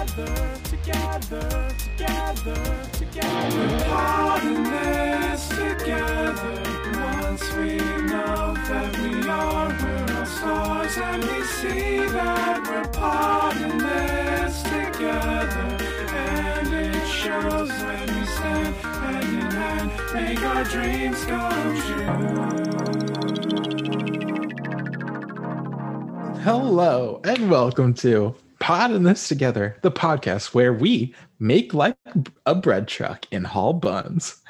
together, together, together, together. Part in this together. Once we know that we are, we're all stars, and we see that we're part in this together. And it shows when we stand hand in hand, make our dreams come true. Hello and welcome to Pod in This Together, the podcast where we make like a bread truck in haul buns.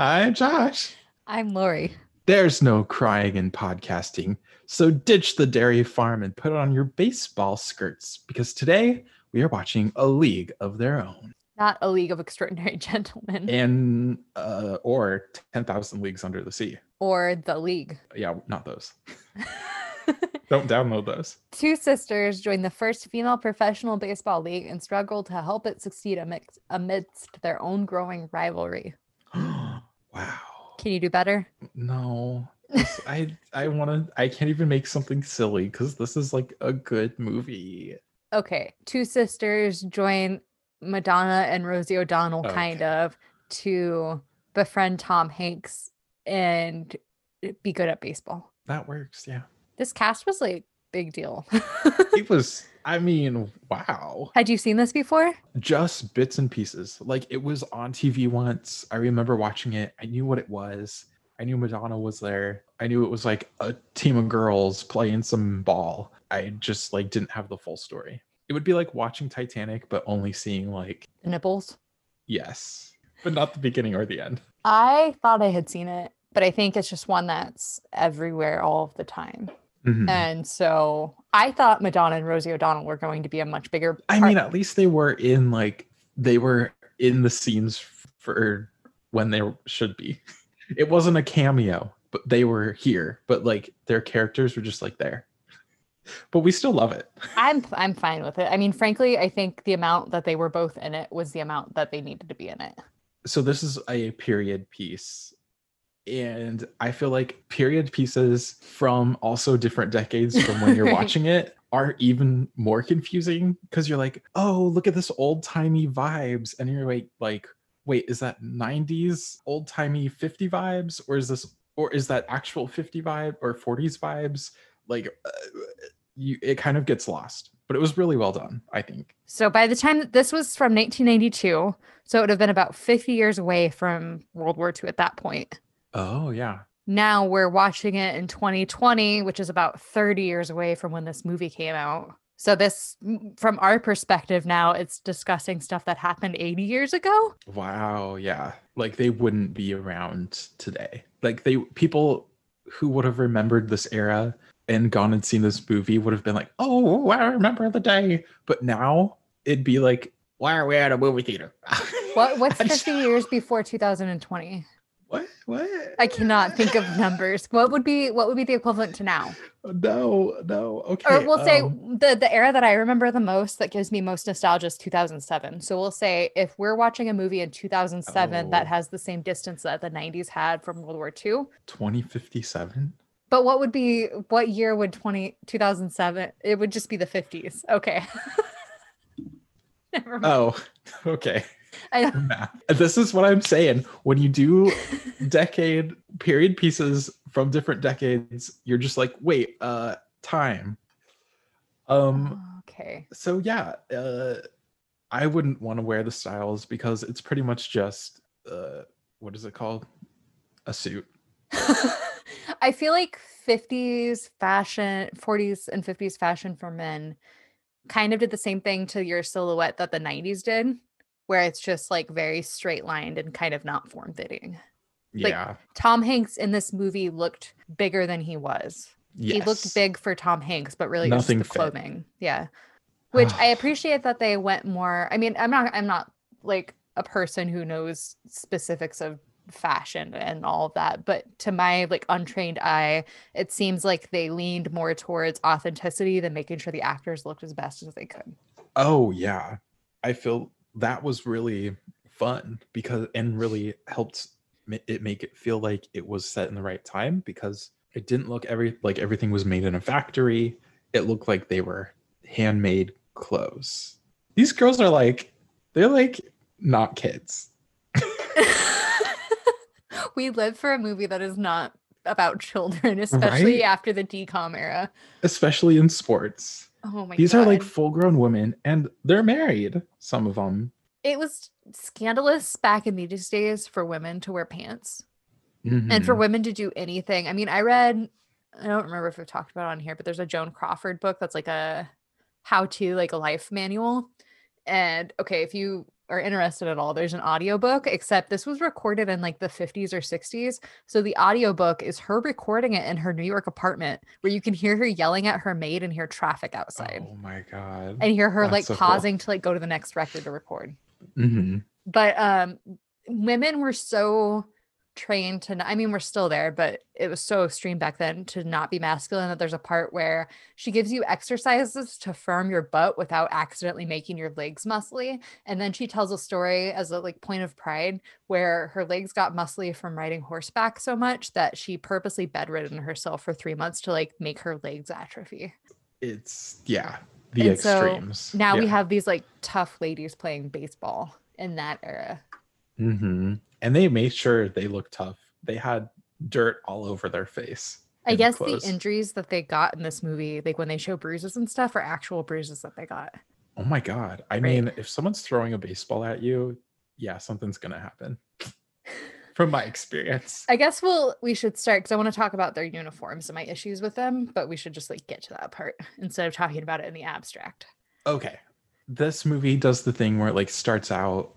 Hi, Josh. I'm Lori. There's no crying in podcasting, so ditch the dairy farm and put on your baseball skirts because today we are watching A League of Their Own Not a League of Extraordinary Gentlemen and uh, or 10,000 Leagues Under the Sea. or The League. Yeah, not those. Don't download those. Two sisters join the first female professional baseball league and struggle to help it succeed amidst, amidst their own growing rivalry. wow. Can you do better? No. This- I I want to I can't even make something silly cuz this is like a good movie. Okay. Two sisters join Madonna and Rosie O'Donnell, kind of, to befriend Tom Hanks and be good at baseball. That works, yeah. This cast was like big deal. It was I mean, wow. Had you seen this before? Just bits and pieces. Like it was on TV once. I remember watching it. I knew what it was. I knew Madonna was there. I knew it was like a team of girls playing some ball. I just like didn't have the full story. It would be like watching Titanic but only seeing like The nipples. yes, but not the beginning or the end. I thought I had seen it, but I think it's just one that's everywhere all of the time. Mhm. And so I thought Madonna and Rosie O'Donnell were going to be a much bigger. I mean, at least they were in like they were in the scenes for when they should be. It wasn't a cameo, but they were here. But like their characters were just like there. But we still love it. I'm I'm fine with it. I mean, frankly, I think the amount that they were both in it was the amount that they needed to be in it. So this is a period piece. And I feel like period pieces from also different decades from when you're Right. watching it are even more confusing because you're like, oh, look at this old timey vibes. And you're like, like, wait, is that 90s old timey 50 vibes? Or is this, or is that actual 50 vibe or 40s vibes? Like, uh, you, it kind of gets lost, but it was really well done, I think. So by the time that this was from 1992, so it would have been about 50 years away from World War II at that point. Oh, yeah. Now we're watching it in 2020, which is about 30 years away from when this movie came out. So this from our perspective now it's discussing stuff that happened 80 years ago. Wow, yeah. Like they wouldn't be around today. Like they people who would have remembered this era and gone and seen this movie would have been like, "Oh, I remember the day." But now it'd be like, "Why are we at a movie theater?" What what's 50 years before 2020? What? What? I cannot think of numbers. What would be what would be the equivalent to now? No, no. Okay. Or we'll say um, the the era that I remember the most that gives me most nostalgia is 2007. So we'll say if we're watching a movie in 2007 that Oh. has the same distance that the 90s had from World War II, 2057. but what would be what year would 20 2007? It would just be the 50s. Okay. Never mind. Oh, okay. This is what I'm saying. When you do decade period pieces from different decades, you're just like, wait, uh, time. Um, okay. so yeah, uh, I wouldn't want to wear the styles because it's pretty much just uh, what is it called? A suit. I feel like 50s fashion, 40s and 50s fashion for men kind of did the same thing to your silhouette that the 90s did, where it's just like very straight lined and kind of not form fitting. Like, Yeah. Tom Hanks in this movie looked bigger than he was. yes. He looked big for Tom Hanks, but really Nothing just the fit. clothing. Yeah. Which I appreciate that they went more. I mean, I'm not I'm not like a person who knows specifics of fashion and all of that, but to my like untrained eye, it seems like they leaned more towards authenticity than making sure the actors looked as best as they could. Oh yeah. I feel that was really fun because and really helped it make it feel like it was set in the right time because it didn't look every like everything was made in a factory. It looked like they were handmade clothes. these girls are like they're like not kids. we live for a movie that is not about children, especially Right? after the DCOM era. especially in sports. Oh my god. These god. are like full grown women and they're married, some of them. it was scandalous back in these days for women to wear pants and Mm-hmm. for women to do anything. I mean, I read, I don't remember if we've talked about it on here, but there's a Joan Crawford book that's like a how to, like a life manual. And okay, if you are interested at all, there's an audiobook, except this was recorded in like the 50s or 60s. So the audiobook is her recording it in her New York apartment where you can hear her yelling at her maid and hear traffic outside. Oh my god. And hear her That's like so cool. pausing to like go to the next record to record Mhm. but um women were so trained to I mean we're still there but it was so extreme back then to not be masculine that there's a part where she gives you exercises to firm your butt without accidentally making your legs muscly and then she tells a story as a like point of pride where her legs got muscly from riding horseback so much that she purposely bedridden herself for three months to like make her legs atrophy. It's yeah, the And so extremes. now we have these like tough ladies playing baseball in that era. Hmm And they made sure they looked tough. They had dirt all over their face. I guess clothes. the injuries that they got in this movie, like when they show bruises and stuff, are actual bruises that they got. Oh my god. I Right. mean, if someone's throwing a baseball at you, yeah, something's gonna happen. From my experience. I guess we'll we should start because I want to talk about their uniforms and my issues with them, but we should just like get to that part instead of talking about it in the abstract. Okay. This movie does the thing where it like starts out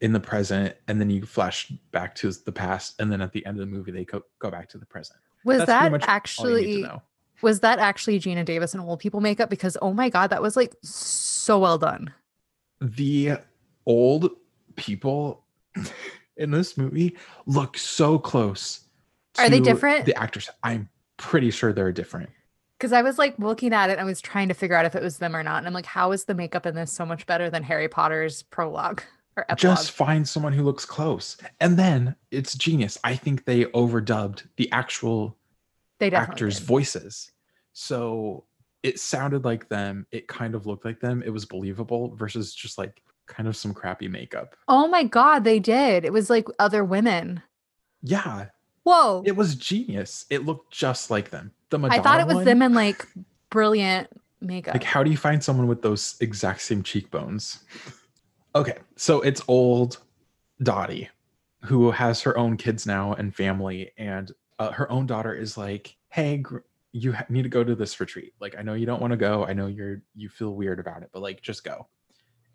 in the present and then you flash back to the past and then at the end of the movie they go, go back to the present. Was That's that much all you need to actually was that actually Geena Davis and old people makeup? Because oh my god, that was like so well done. the old people in this movie look so close. Are they different? The actors. I'm pretty sure they're different. Because I was like looking at it, and I was trying to figure out if it was them or not, and I'm like, how is the makeup in this so much better than Harry Potter's prologue? Just find someone who looks close. And then it's genius. I think they overdubbed the actual actors' did. voices. So it sounded like them. It kind of looked like them. It was believable versus just like kind of some crappy makeup. Oh my god, they did. It was like other women. Yeah, Whoa. it was genius. It looked just like them. The Madonna I thought it was one, them in like brilliant makeup. Like, how do you find someone with those exact same cheekbones? Okay, so it's old Dottie, who has her own kids now and family, and uh, her own daughter is like, "Hey, gr- you ha- need to go to this retreat. Like, I know you don't want to go. I know you're you feel weird about it, but like, just go."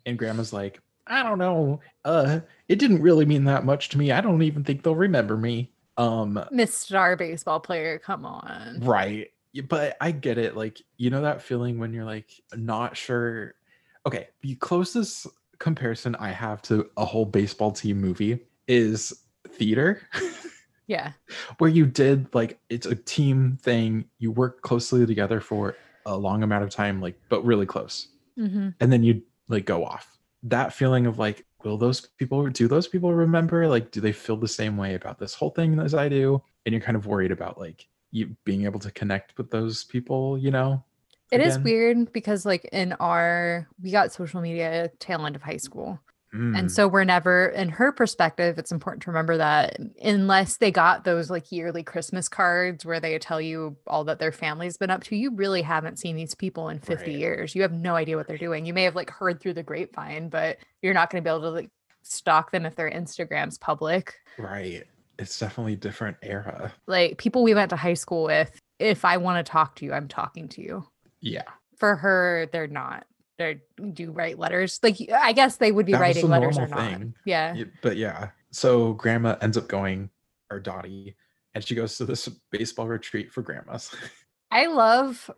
And Grandma's like, "I don't know. Uh, it didn't really mean that much to me. I don't even think they'll remember me." Um, Miss Star baseball player, come on. Right. But I get it. Like, you know that feeling when you're like not sure. Okay. The closest comparison I have to a whole baseball team movie is theater, Yeah. where you did like it's a team thing. You work closely together for a long amount of time, like, but really close. hmm And then you like go off. That feeling of like, will those people, do those people remember? Like, do they feel the same way about this whole thing as I do? And you're kind of worried about like you being able to connect with those people, you know? It is again. weird because like in our we got social media tail end of high school. Mm, And so we're never in her perspective, it's important to remember that unless they got those like yearly Christmas cards where they tell you all that their family's been up to, you really haven't seen these people in 50 Right. years. You have no idea what they're doing. You may have like heard through the grapevine, but you're not going to be able to like stalk them if their Instagram's public. right. It's definitely a different era. Like people we went to high school with, if I want to talk to you, I'm talking to you. Yeah. For her, they're not. They do write letters. Like I guess they would be That writing letters or not. thing. Yeah. But yeah. So grandma ends up going, or Dottie, and she goes to this baseball retreat for grandmas. I love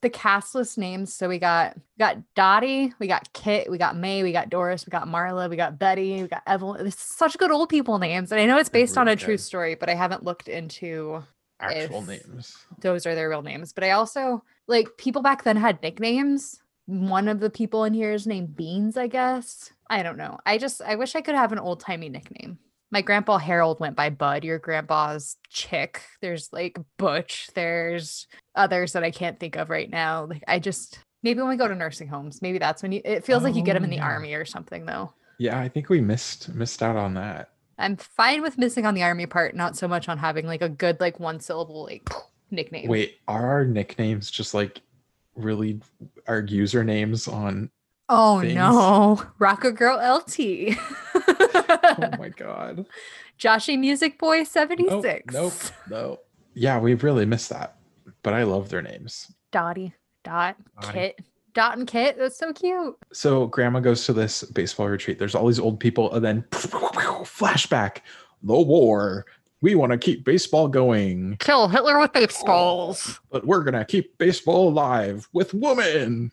the cast list names. So we got we got Dottie, we got Kit, we got May, we got Doris, we got Marla, we got Betty, we got Evelyn. It's such good old people names. And I know it's based on a really true story, but I haven't looked into Actual names. those are their real names. But I also like people back then had nicknames. One of the people in here is named Beans, I guess. I don't know. I just I wish I could have an old timey nickname. My grandpa Harold went by Bud. Your grandpa's Chick. There's like Butch. There's others that I can't think of right now. Like I just Maybe when we go to nursing homes, maybe that's when you. It feels like you get Oh, them in the oh, yeah. army or something, though. Yeah, I think we missed missed out on that. I'm fine with missing on the army part, not so much on having like a good like one syllable like nickname. Wait, are our nicknames just like really our usernames on Oh things. no, Rocker Girl LT. Oh my god. Joshy Music Boy Nope, 76. nope, no. Yeah, we've really missed that. But I love their names. Dottie, Dot, Dottie. Kit. Dot and Kit. That's so cute. So grandma goes to this baseball retreat. There's all these old people, and then flashback. The war. We want to keep baseball going, Kill Hitler with baseballs. but we're gonna keep baseball alive with women.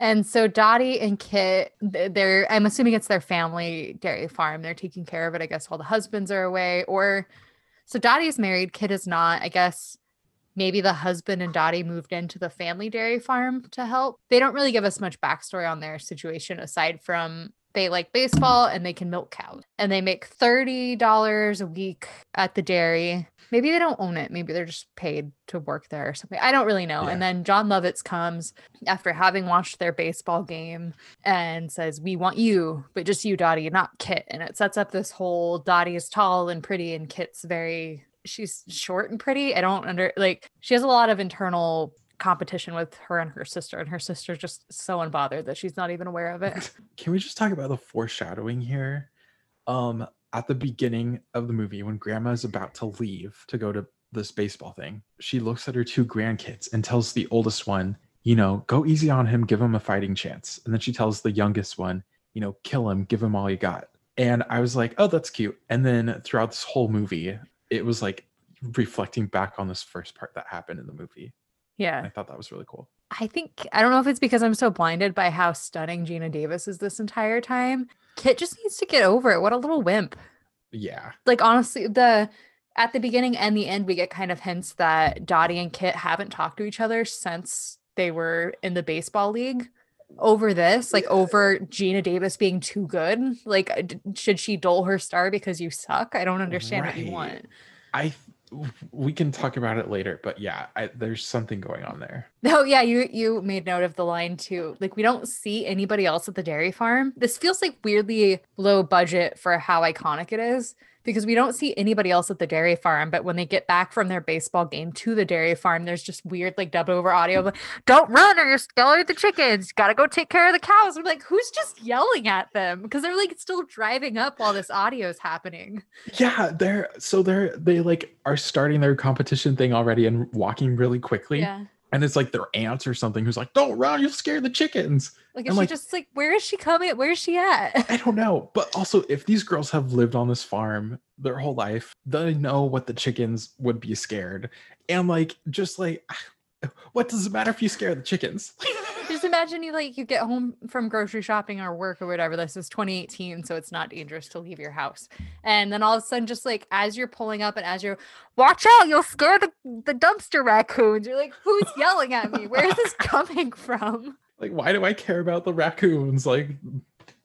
And so Dottie and Kit, they're I'm assuming it's their family dairy farm. They're taking care of it, I guess, while the husbands are away. Or so Dottie's married, Kit is not. I guess maybe the husband and Dottie moved into the family dairy farm to help. They don't really give us much backstory on their situation aside from they like baseball and they can milk cows. And they make $30 a week at the dairy. Maybe they don't own it. Maybe they're just paid to work there or something. I don't really know. Yeah. And then Jon Lovitz comes after having watched their baseball game and says, We want you, but just you, Dottie, not Kit. And it sets up this whole Dottie is tall and pretty, and Kit's very, she's short and pretty. I don't under, like, she has a lot of internal competition with her and her sister, and her sister's just so unbothered that she's not even aware of it. Can we just talk about the foreshadowing here? Um, at the beginning of the movie, when grandma is about to leave to go to this baseball thing, she looks at her two grandkids and tells the oldest one, you know, go easy on him, give him a fighting chance. And then she tells the youngest one, you know, kill him, give him all you got. And I was like, oh, that's cute. And then throughout this whole movie, it was like reflecting back on this first part that happened in the movie. Yeah. I thought that was really cool. I think I don't know if it's because I'm so blinded by how stunning Geena Davis is this entire time. Kit just needs to get over it. What a little wimp. Yeah. Like honestly, the at the beginning and the end, we get kind of hints that Dottie and Kit haven't talked to each other since they were in the baseball league. Over this, like over Geena Davis being too good, like uh, d- should she dole her star because you suck? I don't understand what you want. I we can talk about it later, but yeah, I, there's something going on there. Oh yeah, you you made note of the line too. Like we don't see anybody else at the dairy farm. This feels like weirdly low budget for how iconic it is because we don't see anybody else at the dairy farm. But when they get back from their baseball game to the dairy farm, there's just weird like dubbed over audio. Like, don't run or you're scaring the chickens. Gotta go take care of the cows. I'm like, who's just yelling at them? Because they're like still driving up while this audio is happening. Yeah, they're so they're they like are starting their competition thing already and walking really quickly. Yeah. And it's like their aunt or something who's like, "Don't run, you'll scare the chickens." Like, is she like- just like, where is she coming? Where is she at? I don't know, but also if these girls have lived on this farm their whole life, they know what the chickens would be scared. And like, just like, what does it matter if you scare the chickens? Just imagine you like you get home from grocery shopping or work or whatever. This is 2018, so it's not dangerous to leave your house. And then all of a sudden, just like as you're pulling up and as you're watch out, you'll scare the, the dumpster raccoons. You're like, who's yelling at me? Where is this coming from? like, why do I care about the raccoons? Like,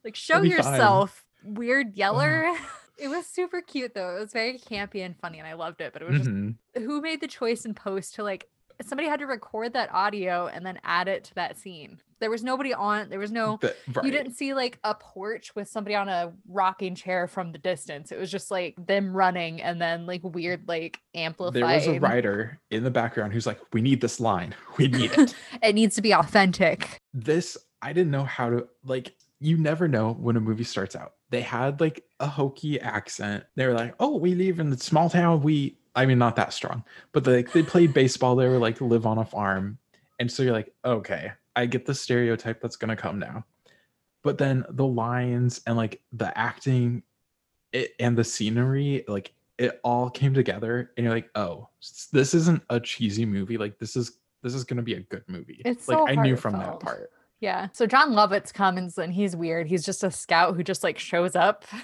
Like, show be fine. yourself, weird yeller. it was super cute though. It was very campy and funny, and I loved it. But it was just mhm. who made the choice in post to like somebody had to record that audio and then add it to that scene. There was nobody on. There was no. Right. You didn't see like a porch with somebody on a rocking chair from the distance. It was just like them running and then like weird like amplified. there was a writer in the background who's like, "We need this line. We need it." It needs to be authentic. this I didn't know how to like you never know when a movie starts out. They had like a hokey accent. They were like, "Oh, we live in the small town. We I mean not that strong, but they they played baseball. They were like live on a farm." And so you're like, "Okay, I get the stereotype that's going to come now." But then the lines and like the acting it, and the scenery like it all came together and you're like, "Oh, this isn't a cheesy movie. Like this is this is going to be a good movie." It's like so I knew from that part. Yeah. So Jon Lovitz comes and he's weird. He's just a scout who just like shows up.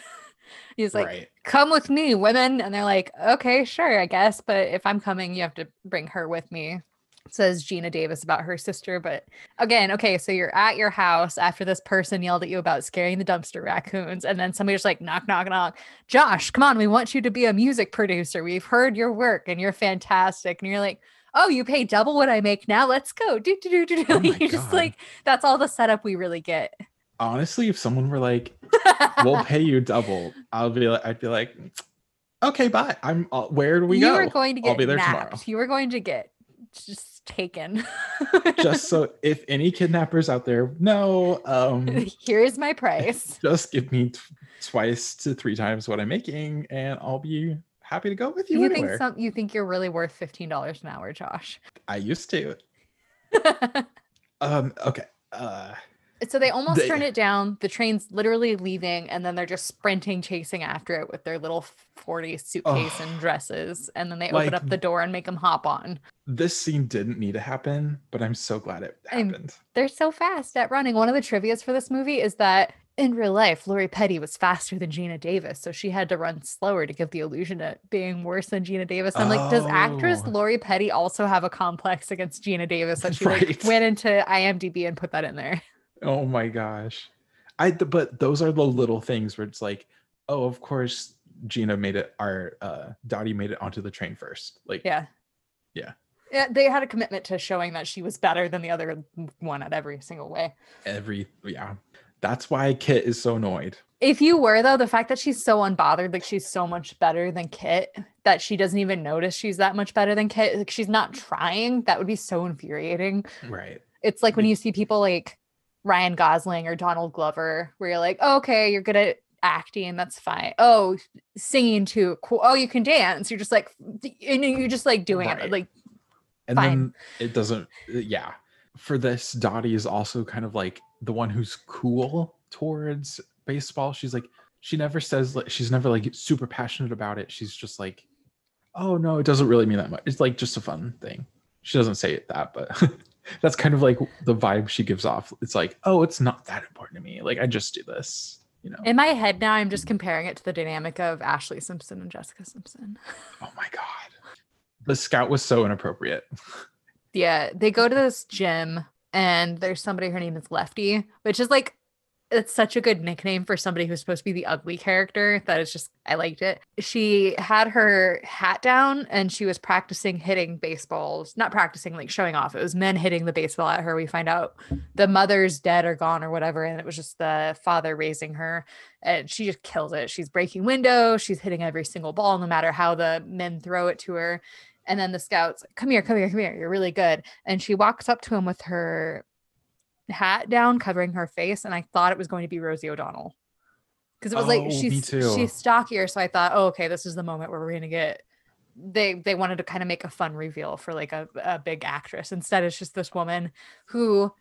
he's like, right. come with me, women. And they're like, okay, sure, I guess. But if I'm coming, you have to bring her with me. says Geena Davis about her sister. But again, okay, so you're at your house after this person yelled at you about scaring the dumpster raccoons, and then somebody's like, knock, knock, knock. Josh, come on, we want you to be a music producer. We've heard your work and you're fantastic. And you're like, oh, you pay double what I make now. Let's go. Do, do, do, do, do. Oh you just like, that's all the setup we really get. Honestly, if someone were like, "We'll pay you double," I'll be like, I'd be like, "Okay, bye. I'm. Uh, where do we you go? were going to I'll get be there napped. tomorrow." You were going to get just taken. Just so if any kidnappers out there, no, um, here's my price. just give me t- twice to three times what I'm making, and I'll be happy to go with you, You anywhere. think some you think you're really worth fifteen dollars an hour, Josh. I used to. Um. Okay. Uh. So they almost They- turn it down. The train's literally leaving, and then they're just sprinting, chasing after it with their little 40 suitcase and dresses. And then they open up the door and make them hop on. This scene didn't need to happen, but I'm so glad it happened. They're so fast at running. One of the trivias for this movie is that in real life, Lori Petty was faster than Geena Davis. So she had to run slower to give the illusion of being worse than Geena Davis. I'm like, does actress Oh. Lori Petty also have a complex against Geena Davis that she like, went into IMDb and put that in there? Oh my gosh. I but those are the little things where it's like, oh, of course Geena made it our uh Dottie made it onto the train first. Like Yeah. Yeah. Yeah, they had a commitment to showing that she was better than the other one at every single way. every yeah. That's why Kit is so annoyed. If you were though, the fact that she's so unbothered, like she's so much better than Kit, that she doesn't even notice she's that much better than Kit, like she's not trying, that would be so infuriating. Right. It's like when you see people like Ryan Gosling or Donald Glover, where you're like, oh, okay, you're good at acting, that's fine. Oh, singing too, cool. Oh, you can dance. You're just like, and you're just like doing it, like And Fine. then it doesn't uh, yeah. For this, Dottie is also kind of like the one who's cool towards baseball. She's like, she never says like she's never like super passionate about it. She's just like, oh no, it doesn't really mean that much. It's like just a fun thing. She doesn't say it that, but that's kind of like the vibe she gives off. It's like, oh, it's not that important to me. Like I just do this, you know. in my head now, I'm just comparing it to the dynamic of Ashlee Simpson and Jessica Simpson. oh my god. The scout was so inappropriate. Yeah, they go to this gym and there's somebody, her name is Lefty, which is like, it's such a good nickname for somebody who's supposed to be the ugly character that is just, I liked it. She had her hat down and she was practicing hitting baseballs, not practicing, like showing off. It was men hitting the baseball at her. We find out the mother's dead or gone or whatever. And it was just the father raising her. And she just kills it. She's breaking windows, she's hitting every single ball, no matter how the men throw it to her. And then the scouts, come here, come here, come here. You're really good. And she walks up to him with her hat down, covering her face. And I thought it was going to be Rosie O'Donnell. Because it was Oh, like she's she's stockier. So I thought, oh, okay, this is the moment where we're gonna get they they wanted to kind of make a fun reveal for like a, a big actress. Instead, it's just this woman who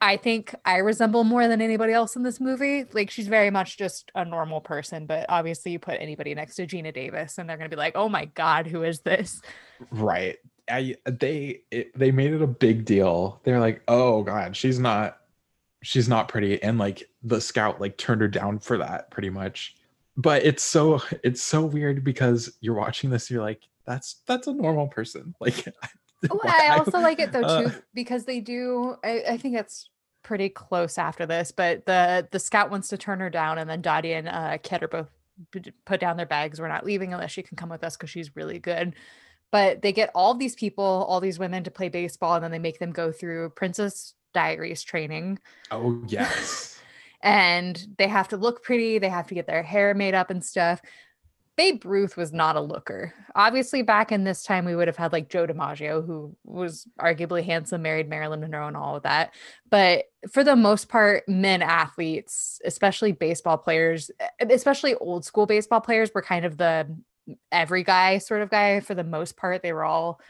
I think I resemble more than anybody else in this movie. Like she's very much just a normal person, but obviously you put anybody next to Geena Davis and they're gonna be like, oh my god, who is this? Right. I they it, they made it a big deal. They're like, "Oh god, she's not she's not pretty." And like the scout like turned her down for that pretty much. But it's so it's so weird because you're watching this you're like, "That's that's a normal person." Like Oh, I also like it though uh, too because they do. I, I think it's pretty close after this, but the the scout wants to turn her down, and then Dottie and uh, Kit are both put down their bags. We're not leaving unless she can come with us because she's really good. But they get all these people, all these women to play baseball, and then they make them go through Princess Diaries training, Oh, yes. and they have to look pretty. They have to get their hair made up and stuff. Babe Ruth was not a looker. Obviously, back in this time, we would have had like Joe DiMaggio, who was arguably handsome, married Marilyn Monroe, and all of that. But for the most part, men athletes, especially baseball players, especially old school baseball players, were kind of the every guy sort of guy. For the most part, they were all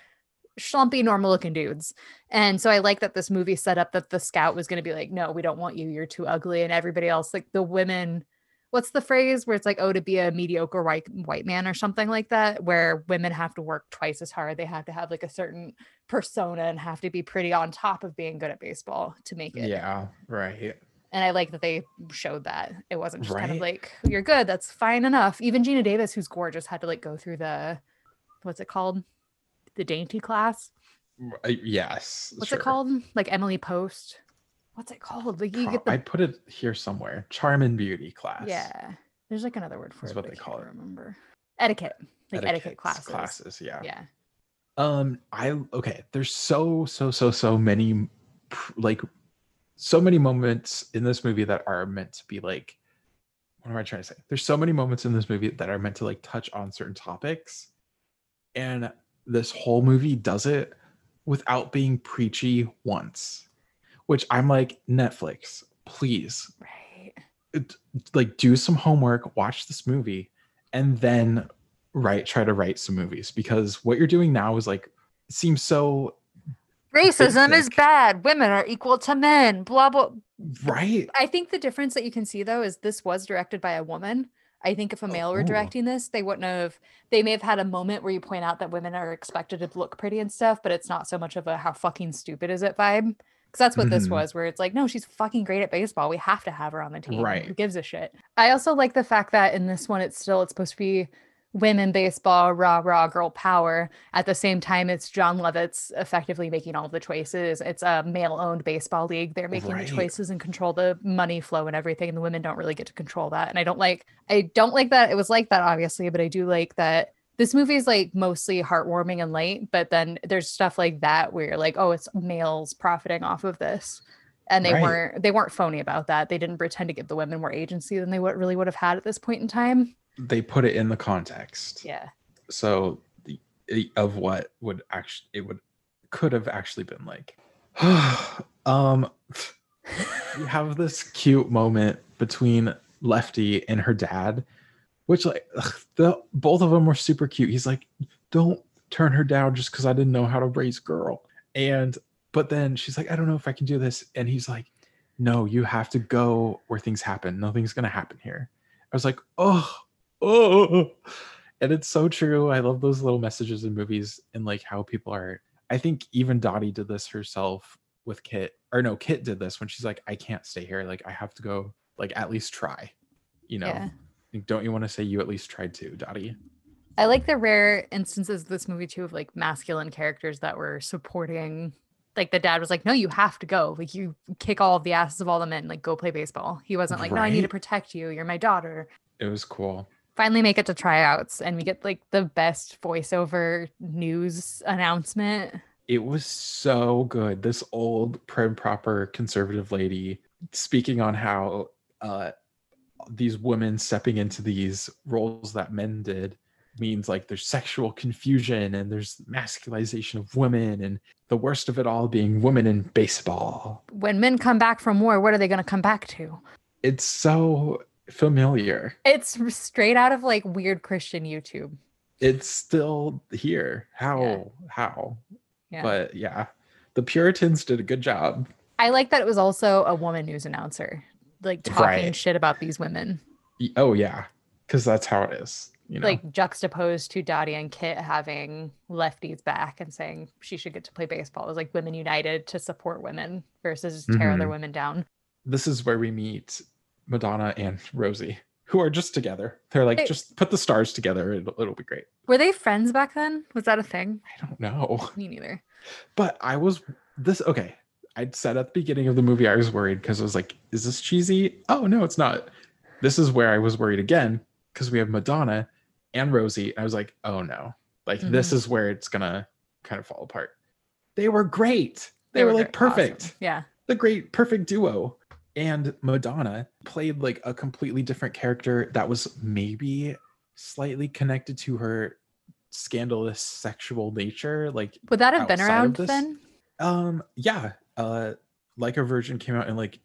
schlumpy, normal looking dudes. And so I like that this movie set up that the scout was going to be like, no, we don't want you. You're too ugly. And everybody else, like the women, what's the phrase where it's like, oh, to be a mediocre white white man or something like that, where women have to work twice as hard. They have to have like a certain persona and have to be pretty on top of being good at baseball to make it. yeah, right. And I like that they showed that. It wasn't just kind of like, you're good, that's fine enough. Even Geena Davis, who's gorgeous, had to like go through the what's it called? The dainty class. Uh, yes. What's sure. it called? Like Emily Post. What's it called? Like you Pro- get the I put it here somewhere. Charm and beauty class. yeah. There's like another word for That's it. what they call it. Remember etiquette, like etiquette, Etiquettes classes. Classes, yeah. Yeah. Um, I okay. There's so so so so many, like, so many moments in this movie that are meant to be like, what am I trying to say? There's so many moments in this movie that are meant to like touch on certain topics, and this whole movie does it without being preachy once, which I'm like Netflix, please, Right. it- like do some homework, watch this movie, and then write try to write some movies because what you're doing now is like seems so Racism is bad. Women are equal to men. Blah blah. right. I think the difference that you can see though is this was directed by a woman. I think if a male were Oh. directing this, they wouldn't have. They may have had a moment where you point out that women are expected to look pretty and stuff, but it's not so much of a how fucking stupid is it vibe. Because that's what this Mhm. was, where it's like, no, she's fucking great at baseball. We have to have her on the team. Right. Who Right. gives a shit? I also like the fact that in this one, it's still it's supposed to be women baseball, rah rah girl power. At the same time, it's Jon Lovitz effectively making all the choices. It's a male owned baseball league. They're making Right. the choices and control the money flow and everything. And the women don't really get to control that. And I don't like I don't like that. It was like that, obviously, but I do like that this movie is like mostly heartwarming and light, but then there's stuff like that where you're like, oh, it's males profiting off of this. And they Right. weren't they weren't phony about that. They didn't pretend to give the women more agency than they would really would have had at this point in time. They put it in the context. Yeah. So the of what would actually it would could have actually been like. um you have this cute moment between Lefty and her dad, which like ugh, the both of them were super cute. He's like, "Don't turn her down just because I didn't know how to raise girl." And but then she's like, "I don't know if I can do this," and he's like, "No, you have to go where things happen. Nothing's gonna happen here." I was like, "Oh, oh," and it's so true. I love those little messages in movies and like how people are. I think even Dottie did this herself with Kit, or no, Kit did this when she's like, I can't stay here. Like, I have to go, like, at least try. You know, Yeah. Like, don't you want to say you at least tried to, Dottie? I like the rare instances of this movie too of like masculine characters that were supporting. Like the dad was like, "No, you have to go. Like you kick all of the asses of all the men. Like go play baseball." He wasn't like, "No, I need to protect you. You're my daughter." It was cool. Finally, make it to tryouts, and we get like the best voiceover news announcement. It was so good. This old prim proper conservative lady speaking on how uh these women stepping into these roles that men did means like there's sexual confusion and there's masculization of women and the worst of it all being women in baseball. When men come back from war, what are they going to come back to? It's so familiar. It's straight out of like weird Christian YouTube. It's still here. How? Yeah. How? Yeah. But yeah, the Puritans did a good job. I like that it was also a woman news announcer, like talking Right. shit about these women. Oh yeah, because that's how it is. You know, like juxtaposed to Dottie and Kit having lefties back and saying she should get to play baseball. It was like women united to support women versus tear other Mhm. women down. this is where we meet Madonna and Rosie, who are just together. They're like, just put the stars together. It'll, it'll be great. Were they friends back then? Was that a thing? I don't know, Me neither. but I was this okay. I'd said at the beginning of the movie I was worried because I was like, is this cheesy? Oh no, it's not. This is where I was worried again because we have Madonna and Rosie. And I was like, oh no, like this Mhm. is where it's gonna kind of fall apart. They were great. They, were, like great. Awesome. perfect. Yeah. the great perfect duo and madonna played like a completely different character that was maybe slightly connected to her scandalous sexual nature like Would that have been around then? um yeah uh like a virgin came out in like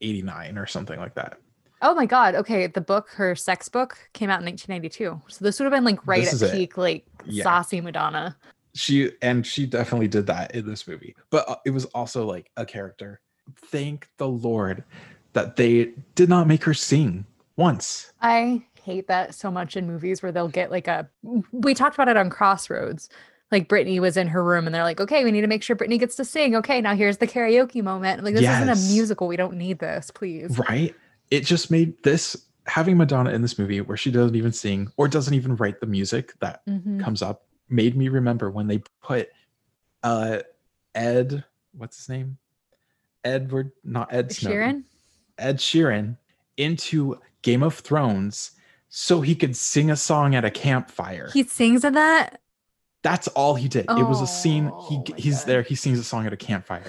89 or something like that Oh my god. Okay. The book, her sex book, came out in 1992. So this would have been like right This is at it. peak, like Yeah. saucy Madonna. she and she definitely did that in this movie but uh, it was also like a character thank the lord that they did not make her sing once I hate that so much in movies where they'll get like a. We talked about it on Crossroads. Like Britney was in her room and they're like, okay, we need to make sure Britney gets to sing. Okay, now here's the karaoke moment. I'm like, this isn't a musical. We don't need this, please. right it just made this having madonna in this movie where she doesn't even sing or doesn't even write the music that Mhm. comes up made me remember when they put uh Ed, what's his name? Edward, not Ed Snowden. Sheeran. Ed Sheeran into Game of Thrones so he could sing a song at a campfire. He sings in that. That's all he did. it was a scene. Oh he Oh he's God. there. He sings a song at a campfire.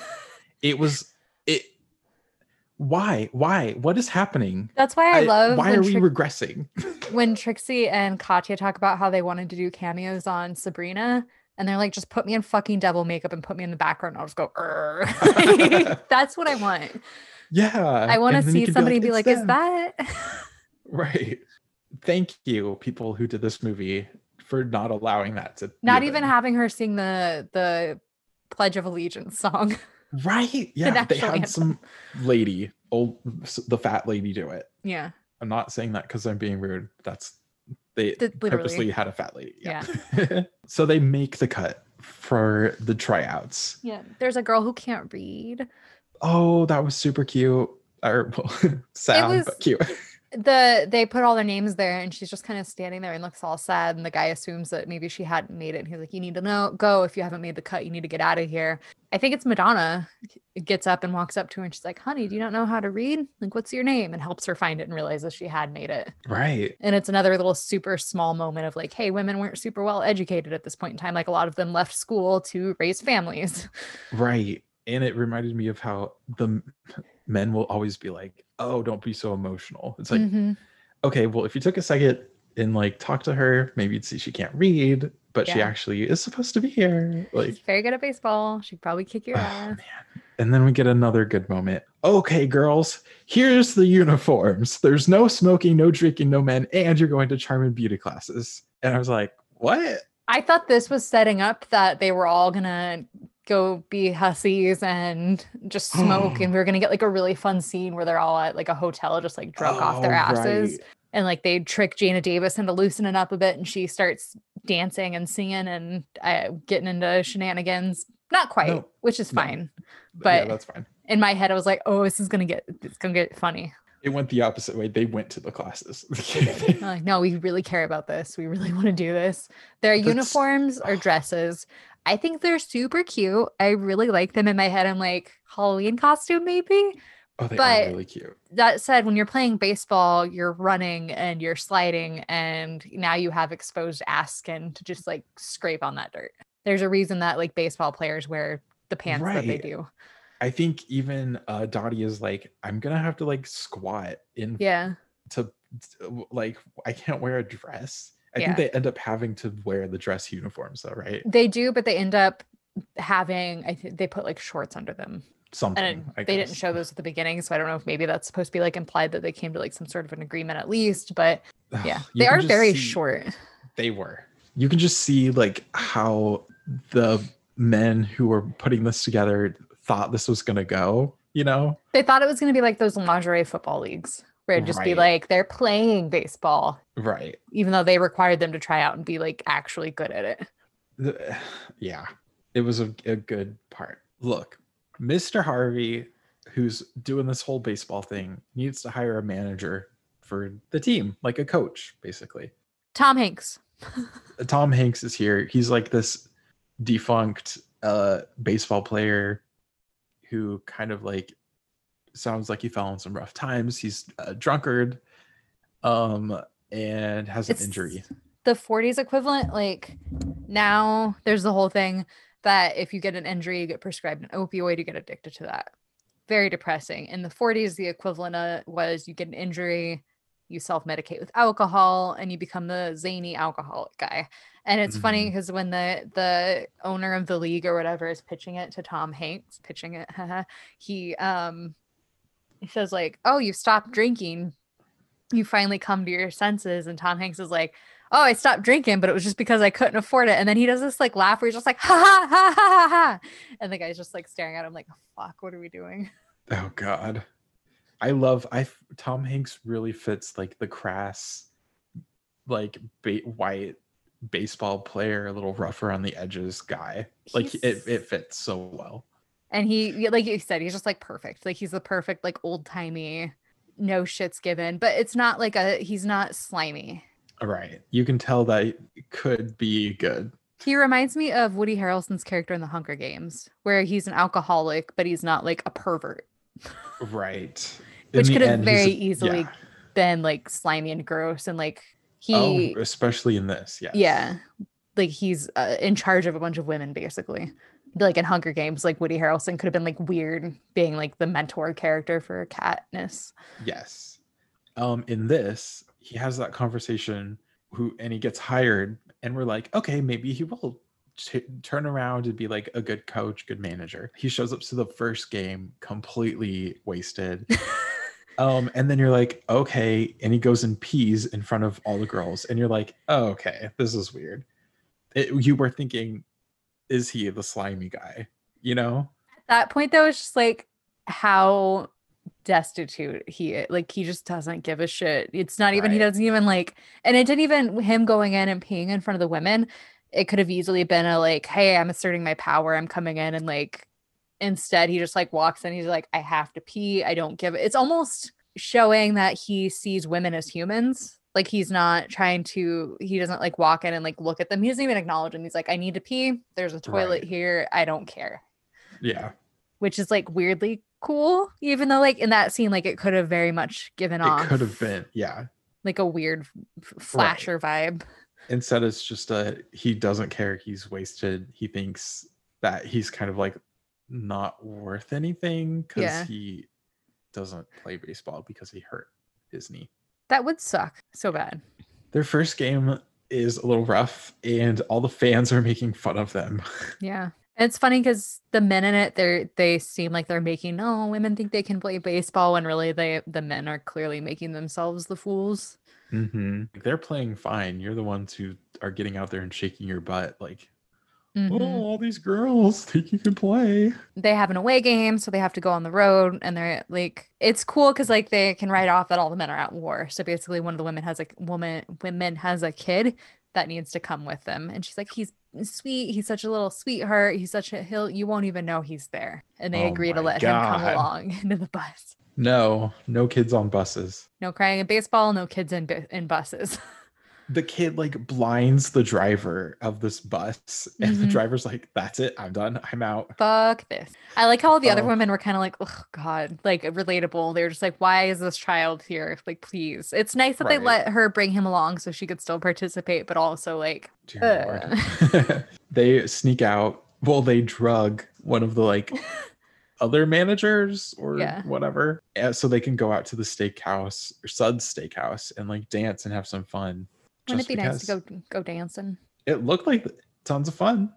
It was it. Why? Why? What is happening? That's why I, love Why are we regressing? when Trixie and Katya talk about how they wanted to do cameos on Sabrina. And they're like, just put me in fucking devil makeup and put me in the background. I'll just go, Like, that's what I want. yeah. I want to and then you see somebody be "It's like, is that? right? Thank you, people who did this movie, for not allowing that to. Not even thing. having her sing the the Pledge of Allegiance song. Right? Yeah, they had anthem. some lady, old, the fat lady, do it. Yeah. I'm not saying that because I'm being rude. That's they Th- purposely had a fat lady. Yeah. so they make the cut for the tryouts. Yeah. There's a girl who can't read. Oh, that was super cute. Or well, sad was- but cute. The they put all their names there and she's just kind of standing there and looks all sad and the guy assumes that maybe she hadn't made it and he's like you need to know go. If you haven't made the cut you need to get out of here. I think it's madonna gets up and walks up to her and she's like honey do you not know how to read? Like what's your name? and helps her find it and realizes she had made it. Right. and it's another little super small moment of like hey women weren't super well educated at this point in time. Like a lot of them left school to raise families. Right. And it reminded me of how the men will always be like, "Oh, don't be so emotional." It's like, Mhm. okay, well, if you took a second and like talk to her, maybe you'd see she can't read, but she actually is supposed to be here. Like, she's very good at baseball she'd probably kick your Oh, ass man. And then we get another good moment. Okay, girls, here's the uniforms. There's no smoking, no drinking, no men, and you're going to charm and beauty classes. And I was like, what? I thought this was setting up that they were all gonna go be hussies and just smoke, and we were gonna get like a really fun scene where they're all at like a hotel, just like drunk off their Oh, asses, right. and like they trick Geena Davis into loosening up a bit, and she starts dancing and singing and uh, getting into shenanigans. Not quite, No, which is no. fine. yeah, But- that's fine. In my head, I was like, "Oh, this is gonna get, it's gonna get funny." It went the opposite way. They went to the classes. Like, no, we really care about this. We really want to do this. Their That's- uniforms or dresses. I think they're super cute. I really like them in my head. I'm like, Halloween costume, maybe. oh, they but- are really cute. That said, when you're playing baseball, you're running and you're sliding, and now you have exposed ass skin to just like scrape on that dirt. There's a reason that like baseball players wear the pants that they do. I think even uh Dottie is like, I'm gonna have to like squat in Yeah. to- like I can't wear a dress. I Yeah. think they end up having to wear the dress uniforms though, right? They do, but they end up having, I think they put like shorts under them. Something. and they didn't show those at the beginning so i don't know if maybe that's supposed to be like implied that they came to like some sort of an agreement at least but yeah they are very see- short They were. You can just see like how the men who were putting this together thought this was gonna go, you know? they thought it was going to be like those lingerie football leagues where it'd just be like they're playing baseball Right. even though they required them to try out and be like actually good at it The- yeah. It was a, a good part. Look, Mr. Harvey, who's doing this whole baseball thing, needs to hire a manager for the team, like a coach, basically. tom hanks Tom Hanks is here. He's like this defunct uh baseball player who kind of like sounds like he fell in some rough times. He's a drunkard um and has an It's- injury. the 40s equivalent like now there's the whole thing that if you get an injury you get prescribed an opioid you get addicted to that very depressing in the 40s the equivalent uh, was you get an injury you self-medicate with alcohol and you become the zany alcoholic guy and it's funny Mhm. because when the the owner of the league or whatever is pitching it to tom hanks pitching it he um he says like oh you stopped drinking you finally come to your senses and tom hanks is like oh, I stopped drinking, but it was just because I couldn't afford it. And then he does this like laugh where he's just like, ha ha ha ha ha ha. And the guy's just like staring at him like, fuck, what are we doing? Oh god. I love I Tom Hanks really fits like the crass like ba- white baseball player, a little rougher on the edges guy. Like it, it fits so well. And he, like you said, he's just like perfect. Like he's the perfect, like old timey, no shits given, but it's not like a, he's not slimy. Right. You can tell that it could be good. He reminds me of Woody Harrelson's character in The Hunger Games, where he's an alcoholic, but he's not like a pervert, Right. In which could have very easily yeah. been like slimy and gross. And like he, oh, especially in this. Yeah. yeah, like he's uh, in charge of a bunch of women, basically. Like in Hunger Games, like Woody Harrelson could have been like weird, being like the mentor character for Katniss. Yes. Um, in this, he has that conversation who and he gets hired, and we're like, okay, maybe he will t- turn around and be like a good coach, good manager. He shows up to the first game completely wasted. um, and then you're like, okay, and he goes and pees in front of all the girls, and you're like, oh, okay, this is weird. It, you were thinking, is he the slimy guy? You know? At that point though it's just like how destitute he like he just doesn't give a shit it's not even he doesn't even like and it didn't even him going in and peeing in front of the women it could have easily been a like hey i'm asserting my power i'm coming in and like instead he just like walks in he's like i have to pee i don't give it's almost showing that he sees women as humans like he's not trying to he doesn't like walk in and like look at them. He doesn't even acknowledge them. He's like i need to pee. There's a toilet Right. here. I don't care. Yeah. which is like weirdly cool even though like in that scene like it could have very much given off It could have been, yeah. like a weird flasher vibe. Instead it's just a he doesn't care. He's wasted. He thinks that he's kind of like not worth anything because Yeah. he doesn't play baseball because he hurt his knee that would suck so bad. Their first game is a little rough and all the fans are making fun of them. Yeah. And it's funny because the men in it they're they seem like they're making no women think they can play baseball when really they the men are clearly making themselves the fools. Mm-hmm. they're playing fine. You're the ones who are getting out there and shaking your butt like Mhm. oh all these girls think you can play. They have an away game so they have to go on the road and they're like it's cool because like they can write off that all the men are at war. So basically one of the women has a woman women has a kid that needs to come with them and she's like he's sweet. He's such a little sweetheart. He's such a he'll you won't even know he's there. And they Oh agree to let him come along into the bus. No no kids on buses. No crying in baseball no kids in bu- in buses the kid like blinds the driver of this bus and the Mhm. driver's like that's it i'm done i'm out. Fuck this. I like how all the other Oh. women were kind of like oh god like relatable. They're just like why is this child here? Like please. It's nice that they let her bring him along so she could still participate but also like they sneak out. Well they drug one of the like other managers or Yeah. whatever uh, so they can go out to the steakhouse or sud's steakhouse and like dance and have some fun wouldn't it just be nice to go go dancing? It looked like tons of fun.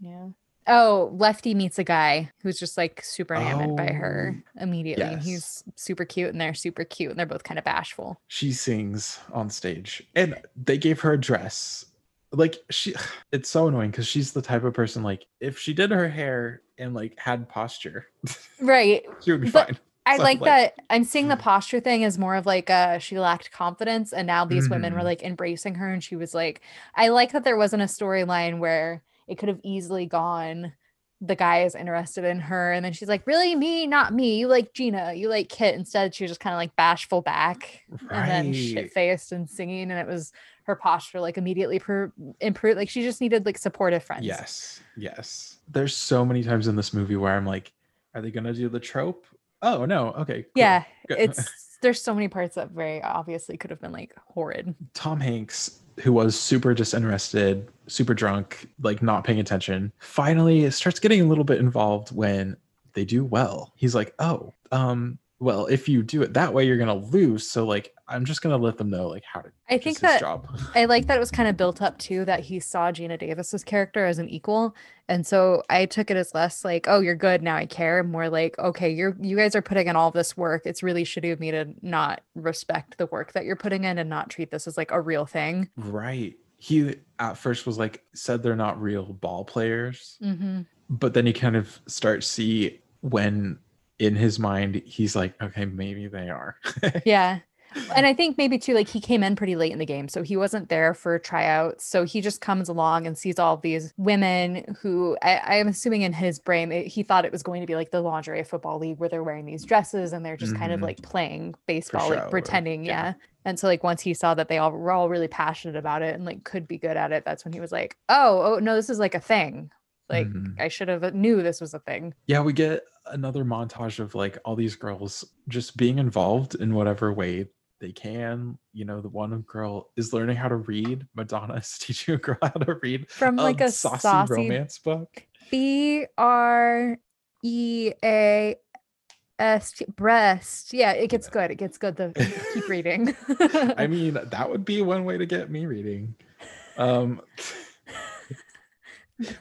Yeah. Oh lefty meets a guy who's just like super enamored by her oh, immediately. and yes. he's super cute and they're super cute and they're both kind of bashful. She sings on stage and they gave her a dress. Like she it's so annoying because she's the type of person like if she did her hair and like had posture right. she would be But- fine I like that. I'm seeing the posture thing as more of like uh she lacked confidence, and now these women were Mhm. like embracing her, and she was like, I like that there wasn't a storyline where it could have easily gone. The guy is interested in her, and then she's like, "Really, me? Not me. You like Geena? You like Kit?" Instead, she was just kind of like bashful back, and then shit faced and singing, and it was her posture like immediately per- improved. Like she just needed like supportive friends. yes yes there's so many times in this movie where i'm like are they gonna do the trope oh no okay cool. yeah. Good. It's there's so many parts that very obviously could have been like horrid. Tom Hanks, who was super disinterested, super drunk, like not paying attention, finally starts getting a little bit involved when they do well. He's like, "Oh, um, well, if you do it that way, you're gonna lose. So like, I'm just gonna let them know like how to. I think that job. I like that it was kind of built up too that he saw Geena Davis's character as an equal. And so I took it as less like, oh, you're good, now I care. More like, okay, you're you guys are putting in all this work. It's really shitty of me to not respect the work that you're putting in and not treat this as like a real thing. right. He at first was like said they're not real ball players, Mm-hmm. but then he kind of starts see when in his mind he's like, okay, maybe they are. Yeah. and I think maybe too, like he came in pretty late in the game, so he wasn't there for tryouts. So he just comes along and sees all these women who I, I'm assuming in his brain it- he thought it was going to be like the lingerie football league where they're wearing these dresses and they're just kind of Mhm. like playing baseball, show like or- pretending, yeah. yeah. And so like once he saw that they all were all really passionate about it and like could be good at it, that's when he was like, oh, oh no, this is like a thing. Like Mhm. I should have knew this was a thing. Yeah, we get another montage of like all these girls just being involved in whatever way they can. You know, the one girl is learning how to read. Madonna is teaching a girl how to read From like a saucy, saucy romance book. B R E A S T breast. Yeah, it gets good. It gets good. The keep reading. I mean, that would be one way to get me reading. Um,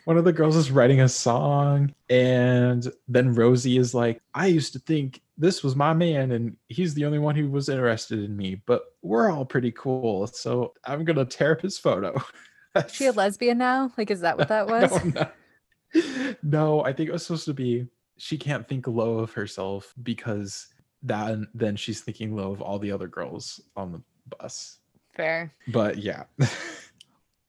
one of the girls is writing a song, and then Rosie is like, I used to think this was my man, and he's the only one who was interested in me, but we're all pretty cool. So I'm going to tear up his photo. she a lesbian now? Like, is that what that was? No, no. no, I think it was supposed to be she can't think low of herself because that then she's thinking low of all the other girls on the bus. Fair. But yeah.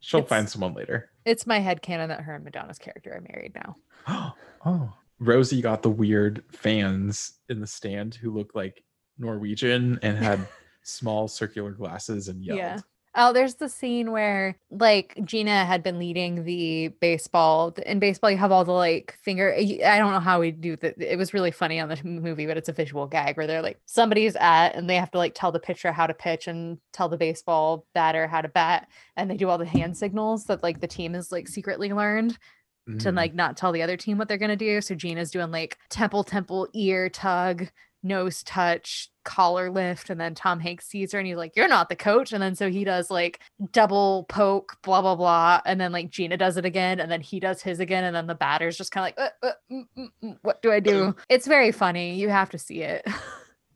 She'll It's- find someone later. It's my head canon that her and Madonna's character are married now. oh. Rosie got the weird fans in the stand who looked like Norwegian and had small circular glasses and yelled. Yeah. Oh, there's the scene where like Geena had been leading the baseball. In baseball, you have all the like finger. I don't know how we do that. It was really funny on the movie, but it's a visual gag where they're like somebody's at and they have to like tell the pitcher how to pitch and tell the baseball batter how to bat, and they do all the hand signals that like the team is like secretly learned to Mhm. like not tell the other team what they're gonna do. So Geena's doing like temple, temple, ear tug, nose touch, collar lift, and then Tom Hanks sees her and he's like, "You're not the coach." And then so he does like double poke, blah blah blah, and then like Geena does it again, and then he does his again, and then the batter's just kind of like, uh, uh, mm, mm, mm, "What do I do?" It's very funny. You have to see it.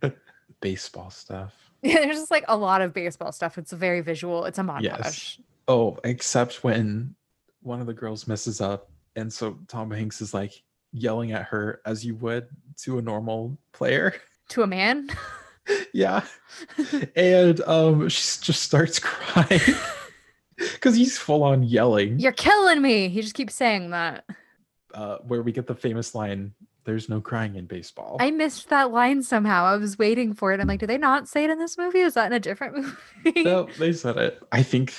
baseball stuff. Yeah, There's just like a lot of baseball stuff. It's very visual. It's a montage. Yes. Oh, except when one of the girls messes up, and so Tom Hanks is like yelling at her as you would to a normal player. To a man. yeah, and um, she just starts crying because he's full on yelling. You're killing me. He just keeps saying that. Uh, where we get the famous line, "There's no crying in baseball." I missed that line somehow. I was waiting for it. I'm like, do they not say it in this movie? Is that in a different movie? no, they said it. I think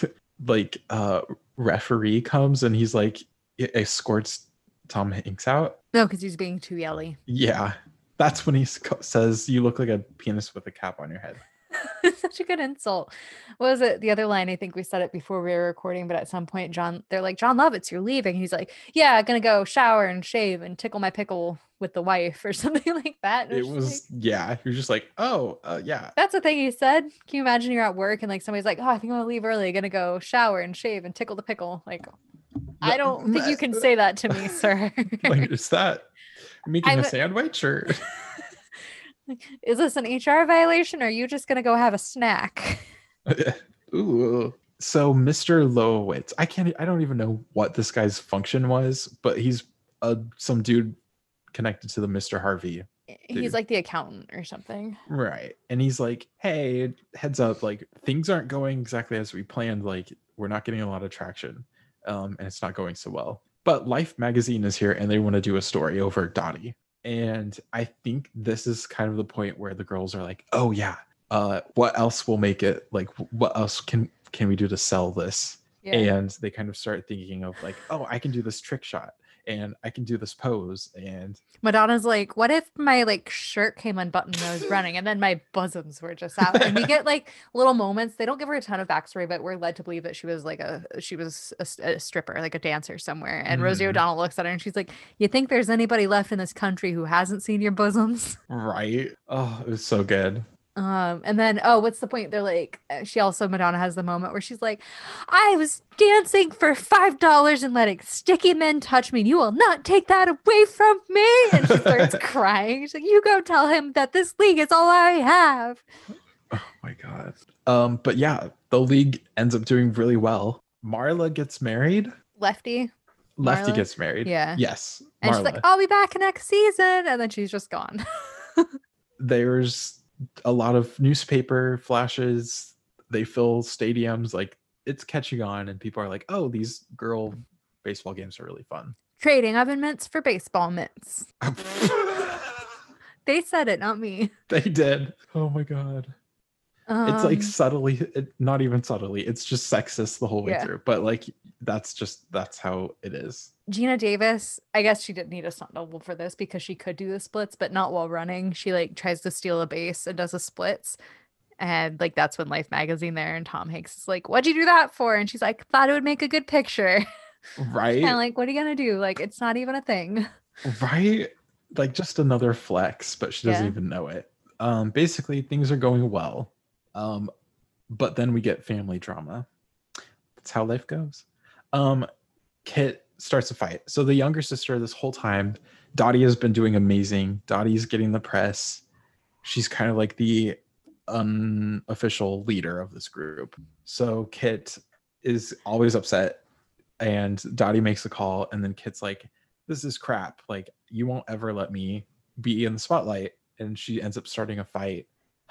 like uh referee comes and he's like escorts Tom Hanks out. No, because he's being too yelly. Yeah, that's when he says, "You look like a penis with a cap on your head." Such a good insult. What was it? The other line, I think we said it before we were recording, but at some point, Jon, they're like, Jon Lovitz, you're leaving. He's like, Yeah, gonna go shower and shave and tickle my pickle with the wife or something like that. And It was like- yeah. You're just like, oh, uh, yeah. that's the thing he said. Can you imagine you're at work and like somebody's like, Oh, I think I'm gonna leave early, gonna go shower and shave and tickle the pickle? Like, I don't think you can say that to me, sir. Like, is that making I'm a a- sandwich or? Is this an HR violation or are you just gonna go have a snack? Ooh. So Mr. Lowowitz, I can't. I don't even know what this guy's function was, but he's uh, some dude connected to the Mr. Harvey He's Dude. like the accountant or something. Right. And he's like, hey, heads up, like things aren't going exactly as we planned. Like, we're not getting a lot of traction. Um, and it's not going so well. But Life magazine is here and they want to do a story over Dottie. And I think this is kind of the point where the girls are like, oh yeah, uh, what else will make it like what else can can we do to sell this? Yeah. And they kind of start thinking of like, oh, I can do this trick shot and I can do this pose and Madonna's like, what if my like shirt came unbuttoned and I was running and then my bosoms were just out? And we get like little moments. They don't give her a ton of backstory, but we're led to believe that she was like a she was a stripper, like a dancer somewhere. And Rosie Mhm. O'Donnell looks at her and she's like, You think there's anybody left in this country who hasn't seen your bosoms? right. Oh, it was so good. Um, and then oh, what's the point? They're like, uh, she also Madonna has the moment where she's like, I was dancing for five dollars and letting sticky men touch me. and You will not take that away from me. And she starts crying. She's like, You go tell him that this league is all I have. Oh my god. Um, but yeah, the league ends up doing really well. Marla gets married. Lefty. Lefty Marla? gets married. Yeah. Yes. And Marla. she's like, I'll be back next season. And then she's just gone. There's a lot of newspaper flashes. They fill stadiums. Like it's catching on, and people are like, "Oh, these girl baseball games are really fun." Trading oven mitts for baseball mitts. They said it, not me. they did. Oh my god. it's like Um, subtly it, not even subtly it's just sexist the whole way Yeah. through but like that's just that's how it is Geena Davis, I guess she didn't need a stunt double for this because she could do the splits, but not while running. She like tries to steal a base and does a splits. And like that's when Life magazine there and Tom Hanks is like, What'd you do that for? And she's like, Thought it would make a good picture. right and like, what are you gonna do? Like, it's not even a thing. right like just another flex but she doesn't Yeah. even know it um basically things are going well um but then we get family drama that's how life goes um kit starts a fight. So the younger sister this whole time dottie has been doing amazing. Dottie's getting the press. She's kind of like the um, unofficial leader of this group. So kit is always upset and dottie makes a call and then kit's like this is crap. Like you won't ever let me be in the spotlight. And she ends up starting a fight.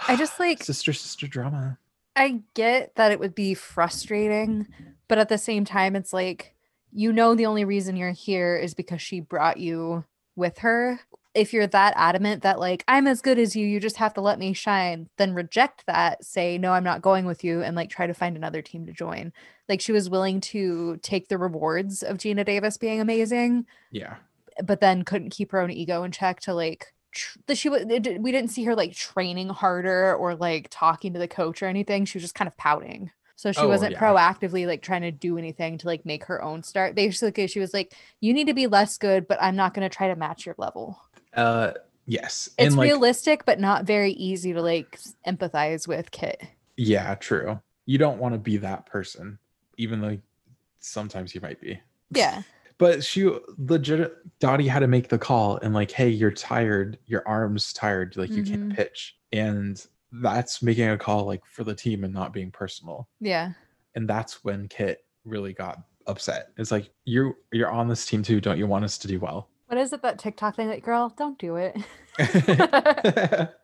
I just, like- sister sister drama. I get that it would be frustrating, but at the same time, it's like, you know, the only reason you're here is because she brought you with her. If you're that adamant that, like, I'm as good as you, you just have to let me shine, then reject that. Say, no, I'm not going with you, and like try to find another team to join. Like, she was willing to take the rewards of Geena Davis being amazing, yeah but then couldn't keep her own ego in check to like tr- that she was we didn't see her like training harder or like talking to the coach or anything she was just kind of pouting so she Oh, wasn't yeah. proactively like trying to do anything to like make her own start. Basically she was like you need to be less good but i'm not going to try to match your level. Uh yes. It's and like realistic but not very easy to like empathize with kit. Yeah true. You don't want to be that person even though sometimes you might be. Yeah. But she legit dottie had to make the call and like hey you're tired. Your arm's tired. Like you can't Mhm. pitch. And that's making a call like for the team and not being personal. Yeah. And that's when kit really got upset. It's like you you're on this team too. Don't you want us to do well? What is it that tiktok thing like girl don't do it.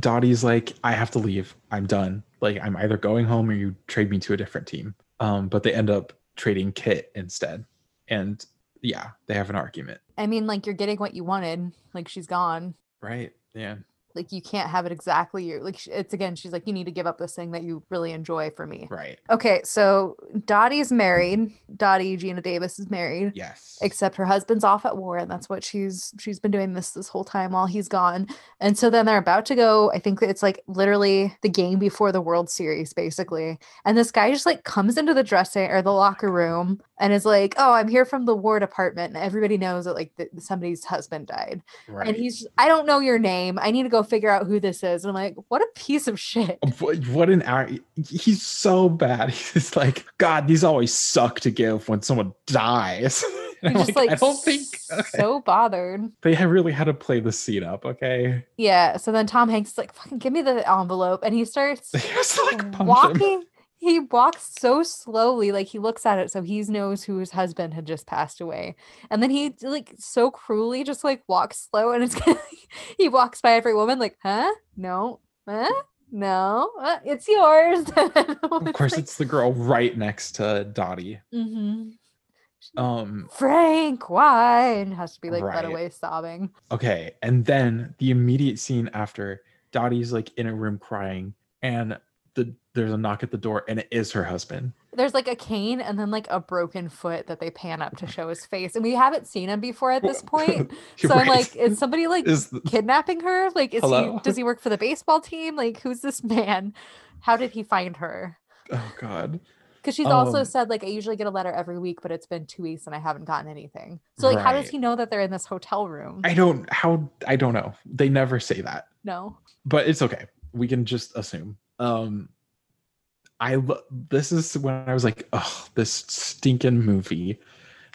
Dottie's like i have to leave. I'm done. Like i'm either going home or you trade me to a different team. Um but they end up trading kit instead. And yeah they have an argument. I mean like you're getting what you wanted. Like she's gone. Right. Yeah like you can't have it exactly your like it's again she's like you need to give up this thing that you really enjoy for me. Right. Okay so dottie's married dottie geena davis is married yes. except her husband's off at war and that's what she's she's been doing this this whole time while he's gone and so then they're about to go i think it's like literally the game before the world series basically and this guy just like comes into the dressing or the locker room and is like oh i'm here from the war department and everybody knows that like th- somebody's husband died right. and he's i don't know your name i need to go figure out who this is. And i'm like what a piece of shit. What, what an hour he's so bad. He's like god these always suck to give when someone dies. And I'm just like, i don't think so bothered. They really had to play the scene up okay? Yeah so then tom hanks is like fucking give me the envelope. And he starts like, punch him. He walks so slowly like he looks at it so he knows whose husband had just passed away. And then he like so cruelly just like walks slow and it's kind of he walks by every woman like huh? No? Huh? No? Uh, it's yours. Of course it's the girl right next to dottie. Hmm um frank why? And has to be like Right. led away sobbing. Okay and then the immediate scene after dottie's like in a room crying and the there's a knock at the door and it is her husband there's like a cane and then like a broken foot that they pan up to show his face and we haven't seen him before at this point so i'm like is somebody like is the- kidnapping her? Like, is Hello? he does he work for the baseball team? Like, who's this man? How did he find her? oh god Because she's also Um, said like I usually get a letter every week, but it's been two weeks and I haven't gotten anything. So like, how does he know that they're in this hotel room? i don't how i don't know they never say that no. but it's okay we can just assume um i this is when i was like oh this stinking movie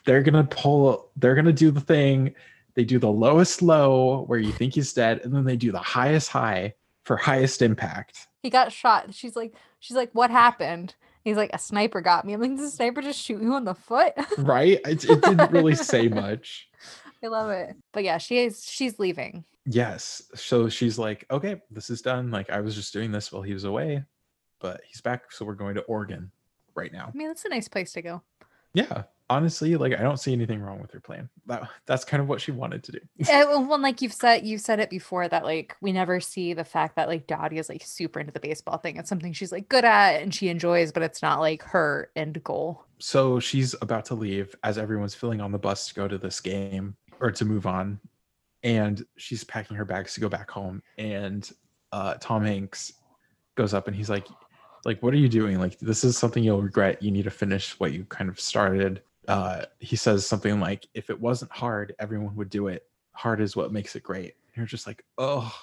they're gonna pull they're gonna do the thing they do the lowest low where you think he's dead and then they do the highest high for highest impact He got shot. She's like, she's like, what happened? He's like, a sniper got me. I'm like, did the sniper just shoot you on the foot? right it, it didn't really say much I love it. But yeah, she is she's leaving. Yes. So she's like, okay, this is done. Like I was just doing this while he was away, but he's back. So we're going to Oregon right now. I mean, that's a nice place to go. Yeah. Honestly, like I don't see anything wrong with her plan. That that's kind of what she wanted to do. Eh, well, well, like you've said, you've said it before that like we never see the fact that like Dottie is like super into the baseball thing. It's something she's like good at and she enjoys, but it's not like her end goal. so she's about to leave as everyone's filling on the bus to go to this game or to move on and she's packing her bags to go back home and uh tom hanks goes up and he's like like what are you doing? Like this is something you'll regret. You need to finish what you kind of started. Uh he says something like if it wasn't hard everyone would do it. Hard is what makes it great. And you're just like oh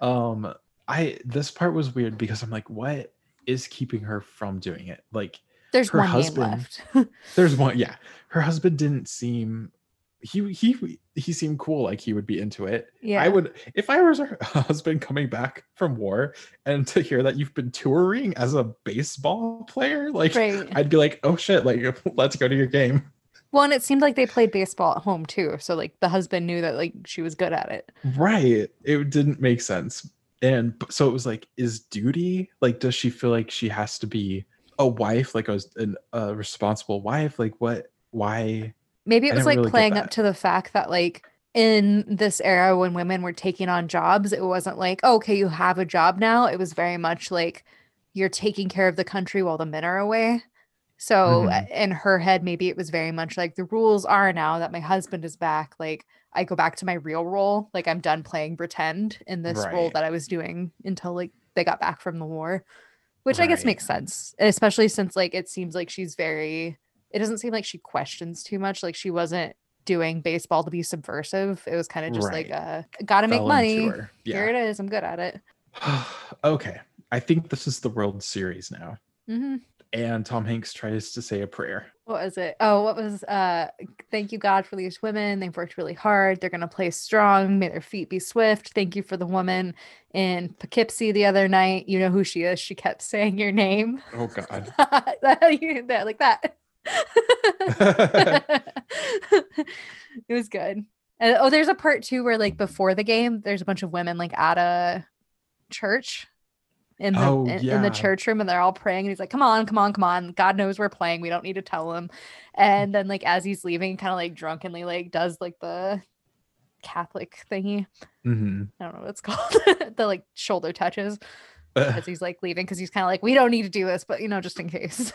um i this part was weird because i'm like what is keeping her from doing it? Like There's Her one husband- left. there's one yeah. Her husband didn't seem he he he seemed cool like he would be into it yeah. i would if i was her husband coming back from war and to hear that you've been touring as a baseball player like Right. i'd be like oh shit like let's go to your game Well, and it seemed like they played baseball at home too. So like the husband knew that like she was good at it. right it didn't make sense and so it was like is duty like does she feel like she has to be a wife like a, an, a responsible wife like what why Maybe it was like really playing up to the fact that like in this era when women were taking on jobs, it wasn't like, "Oh, okay, you have a job now. It was very much like you're taking care of the country while the men are away. So Mhm. in her head, maybe it was very much like the rules are now that my husband is back. Like I go back to my real role. Like I'm done playing pretend in this role that I was doing until like they got back from the war, which I guess makes sense, especially since like it seems like she's very. It doesn't seem like she questions too much. Like she wasn't doing baseball to be subversive. It was kind of just like, uh, gotta make fell into money. her. Here it is. I'm good at it. okay i think this is the world series now hmm and tom hanks tries to say a prayer what was it? Oh, what was uh thank you God for these women. They've worked really hard. They're gonna play strong. May their feet be swift. Thank you for the woman in Poughkeepsie the other night. You know who she is. She kept saying your name. oh god that- like that. it was good. And oh, there's a part too where like before the game, there's a bunch of women like at a church in the Oh, in, in the church room and they're all praying and he's like, Come on, come on, come on. God knows we're playing. We don't need to tell him. And then like as he's leaving, kind of like drunkenly like does like the Catholic thingy. hmm I don't know what it's called. the like shoulder touches as he's like leaving because he's kind of like, We don't need to do this, but you know, just in case.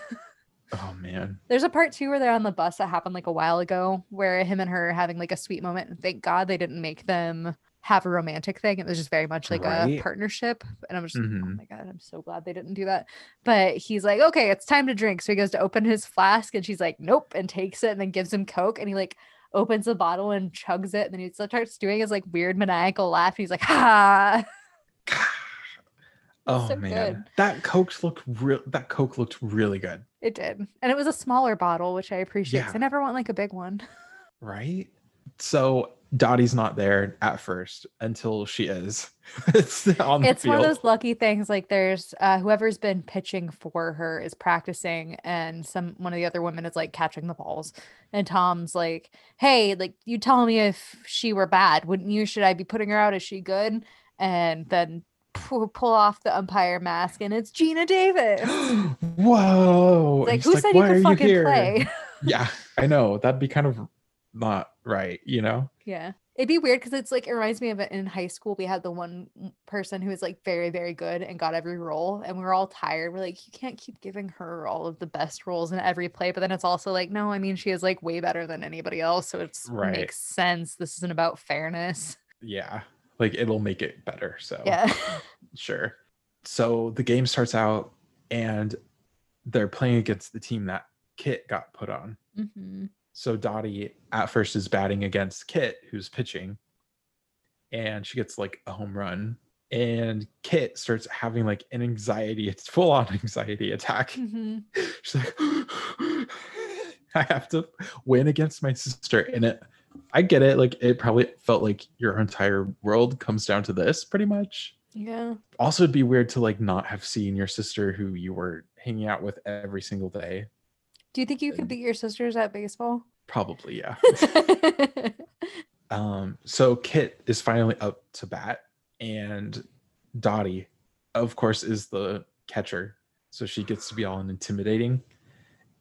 Oh man There's a part two where they're on the bus that happened like a while ago where him and her are having like a sweet moment. And thank God they didn't make them have a romantic thing. It was just very much like a partnership. And I'm just like, oh Mhm. my God, I'm so glad they didn't do that. But he's like, okay, it's time to drink. So he goes to open his flask and she's like, nope, and takes it and then gives him Coke. And he like opens the bottle and chugs it. And then he starts doing his like weird maniacal laugh. And He's like, ha. oh so man good. that coke looked real that coke looked really good It did. And it was a smaller bottle, which I appreciate. Yeah. I never want like a big one. right so dottie's not there at first until she is it's on the it's one of those lucky things like there's uh whoever's been pitching for her is practicing and some one of the other women is like catching the balls and tom's like hey like you tell me if she were bad wouldn't you should i be putting her out is she good and then pu- pull off the umpire mask and it's geena davis whoa like And who she's said you are could fucking here?" play yeah i know that'd be kind of not right you know Yeah. It'd be weird because it's like it reminds me of it in high school. We had the one person who was like very, very good and got every role, and we were all tired. We're like, you can't keep giving her all of the best roles in every play. But then it's also like, no, I mean, she is like way better than anybody else. So it's Right. makes sense. This isn't about fairness. yeah like it'll make it better so Yeah. Sure. So the game starts out and they're playing against the team that Kit got put on. Mhm. So Dottie at first is batting against Kit, who's pitching, and she gets like a home run. And Kit starts having like an anxiety, it's full on anxiety attack. Mhm. She's like, I have to win against my sister. And it, I get it. Like, it probably felt like your entire world comes down to this pretty much Yeah. also it'd be weird to like not have seen your sister who you were hanging out with every single day Do you think you could beat your sisters at baseball? probably yeah Um, so Kit is finally up to bat, and Dottie, of course, is the catcher. So she gets to be all intimidating.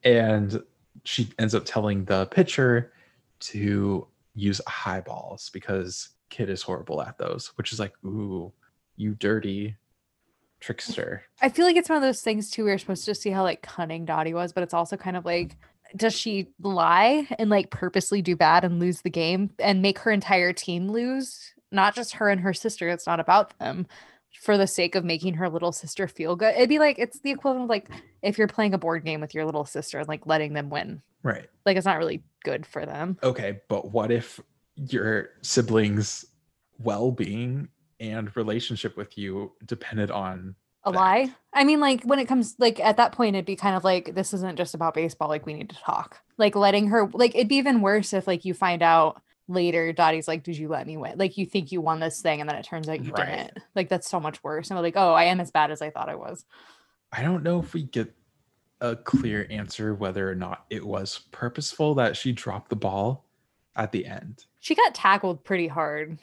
And she ends up telling the pitcher to use high balls because Kit is horrible at those, which is like, ooh, you dirty trickster. I feel like it's one of those things too. We are supposed to see how like cunning Dottie was, but it's also kind of like, does she lie and like purposely do bad and lose the game and make her entire team lose? Not just her and her sister. It's not about them for the sake of making her little sister feel good. It'd be like it's the equivalent of like if you're playing a board game with your little sister and like letting them win. Right. Like it's not really good for them. Okay, but what if your siblings' well-being and relationship with you depended on A that? lie. I mean, like when it comes like at that point, it'd be kind of like this isn't just about baseball. Like we need to talk. Like letting her like it'd be even worse if like you find out later Dottie's like, Did you let me win? Like you think you won this thing and then it turns out you Right. didn't. Like that's so much worse. And we're like, oh, I am as bad as I thought I was. I don't know if we get a clear answer whether or not it was purposeful that she dropped the ball at the end. She got tackled pretty hard.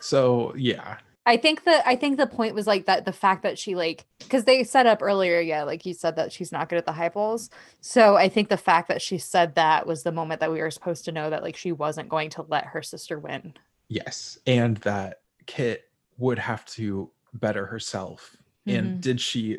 So yeah, I think that I think the point was like that the fact that she like because they set up earlier, yeah, like you said that she's not good at the high balls. So I think the fact that she said that was the moment that we were supposed to know that like she wasn't going to let her sister win. yes, and that Kit would have to better herself. Mhm. And did she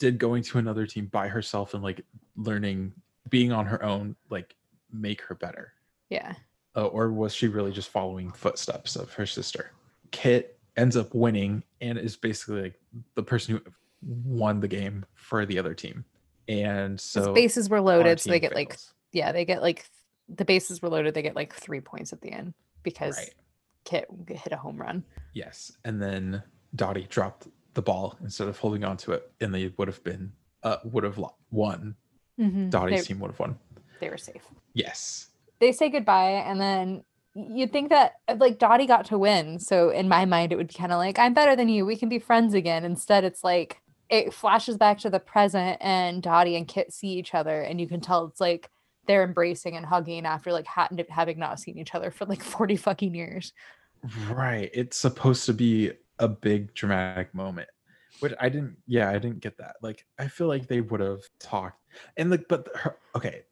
did going to another team by herself and like learning being on her own like make her better? Yeah. uh, or was she really just following footsteps of her sister? Kit ends up winning and is basically like the person who won the game for the other team. And So bases were loaded, so they get like yeah, they get like the bases were loaded, they get like three points at the end because right. Kit hit a home run. Yes, and then Dottie dropped the ball instead of holding on to it, and they would have been uh would have won. Mhm. Dottie's They, team would have won. they were safe. Yes. They say goodbye, and then you'd think that uh, like Dottie got to win. So in my mind, it would be kind of like, I'm better than you. We can be friends again. Instead, it's like it flashes back to the present, and Dottie and Kit see each other, and you can tell it's like they're embracing and hugging after like having not seen each other for like 40 fucking years. Right. It's supposed to be a big dramatic moment. Which I didn't yeah, I didn't get that. Like I feel like they would have talked. And like but her, okay.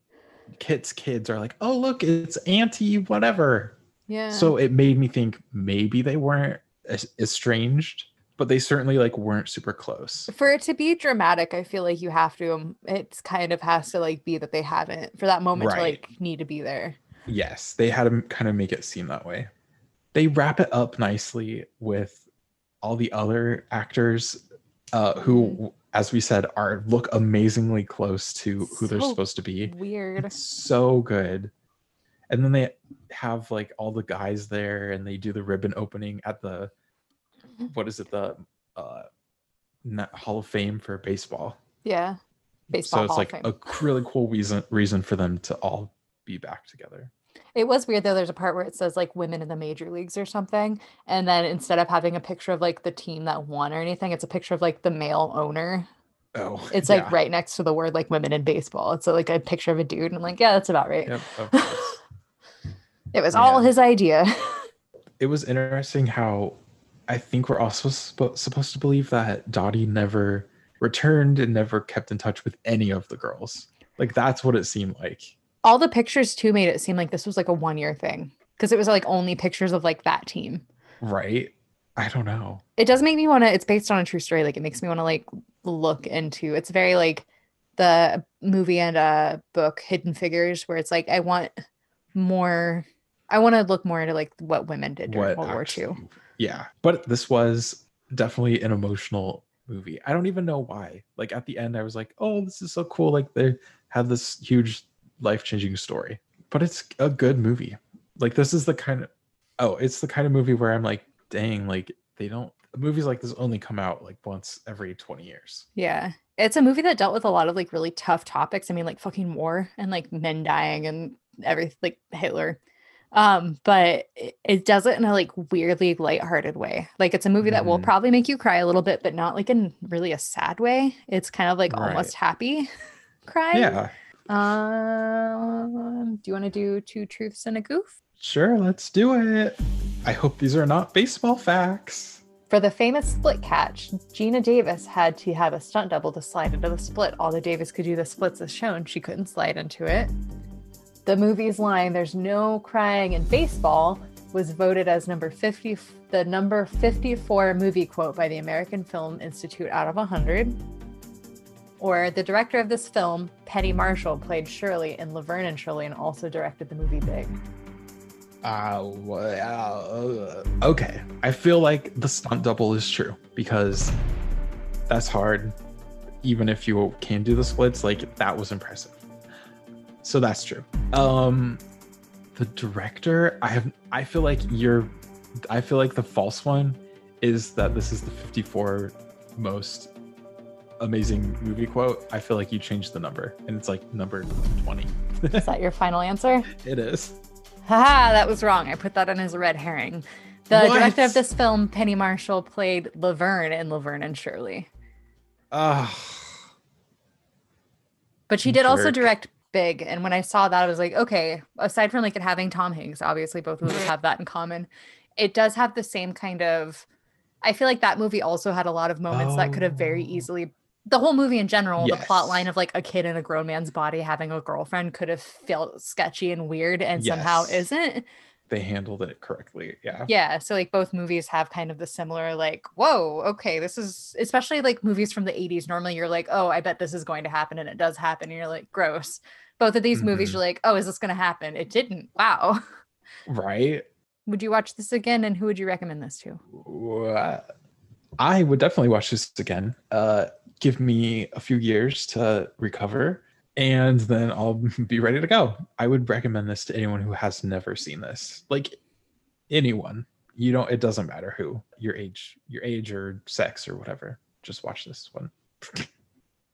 Kit's kids are like, "Oh, look, it's auntie whatever." Yeah. So it made me think maybe they weren't estranged, but they certainly like weren't super close. for it to be dramatic, I feel like you have to. Um, it's kind of has to like be that they haven't for that moment to like need to be there. Yes, they had to kind of make it seem that way. They wrap it up nicely with all the other actors uh, who, as we said, are look amazingly close to who they're So supposed to be. Weird. It's so good. And then they have like all the guys there, and they do the ribbon opening at the what is it the uh, na- Hall of Fame for baseball. Yeah. Baseball so it's Hall like of Fame. a really cool reason reason for them to all be back together. It was weird though. There's a part where it says like women in the major leagues or something. And then instead of having a picture of like the team that won or anything, it's a picture of like the male owner. Oh, It's yeah. like right next to the word like women in baseball. It's like a picture of a dude. And I'm like, yeah, that's about right. Yep, of course. It was all his idea. it was interesting how I think we're also spo- supposed to believe that Dottie never returned and never kept in touch with any of the girls. Like that's what it seemed like. All the pictures too made it seem like this was like a one year thing because it was like only pictures of like that team. Right? I don't know. It does make me want to, it's based on a true story. Like it makes me want to like look into it's very like the movie and uh book Hidden Figures, where it's like I want more I want to look more into like what women did during What World War actually- II. Yeah. But this was definitely an emotional movie. I don't even know why. Like at the end I was like, "Oh, this is so cool." Like they had this huge life-changing story. But it's a good movie. Like this is the kind of Oh, it's the kind of movie where I'm like, "Dang, like they don't movies like this only come out like once every 20 years." Yeah. It's a movie that dealt with a lot of like really tough topics. I mean, like fucking war and like men dying and everything, like Hitler. Um, but it, it does it in a like weirdly lighthearted way. Like it's a movie that will Mhm. probably make you cry a little bit, but not like in really a sad way. It's kind of like Right. almost happy cry. Yeah. Um, do you want to do two truths and a goof? Sure, let's do it. I hope these are not baseball facts. For the famous split catch, Geena Davis had to have a stunt double to slide into the split. Although Davis could do the splits as shown, she couldn't slide into it. The movie's line, There's No Crying in Baseball, was voted as number 50, the number 54 movie quote by the American Film Institute out of 100. Or the director of this film, Penny Marshall, played Shirley in Laverne and Shirley and also directed the movie Big. Uh, uh, okay. I feel like the stunt double is true because that's hard. Even if you can do the splits, like that was impressive. So that's true. Um, the director, I have, I feel like you're, I feel like the false one is that this is the 54 most amazing movie quote. I feel like you changed the number and it's like number 20. Is that your final answer? it is. Haha, that was wrong. I put that in as a red herring. The What? director of this film, Penny Marshall, played Laverne in Laverne and Shirley. Ah. But she did also direct Big. And when I saw that, I was like, okay, aside from like it having Tom Hanks, obviously both of us have that in common. It does have the same kind of I feel like that movie also had a lot of moments that could have very Oh. easily the whole movie in general, the plot line of like a kid in a grown man's body having a girlfriend could have felt sketchy and weird and somehow isn't. they handled it correctly. Yeah. Yeah. So like both movies have kind of the similar like, whoa, okay, this is especially like movies from the 80s. Normally you're like, oh, I bet this is going to happen, and it does happen, and you're like, gross. Both of these movies, Mhm. you're like, oh, is this gonna happen? It didn't. Wow. Right. Would you watch this again? And who would you recommend this to? Wha- I would definitely watch this again. Uh, give me a few years to recover, and then I'll be ready to go. I would recommend this to anyone who has never seen this. Like anyone, you don't. It doesn't matter who your age, your age or sex or whatever. Just watch this one.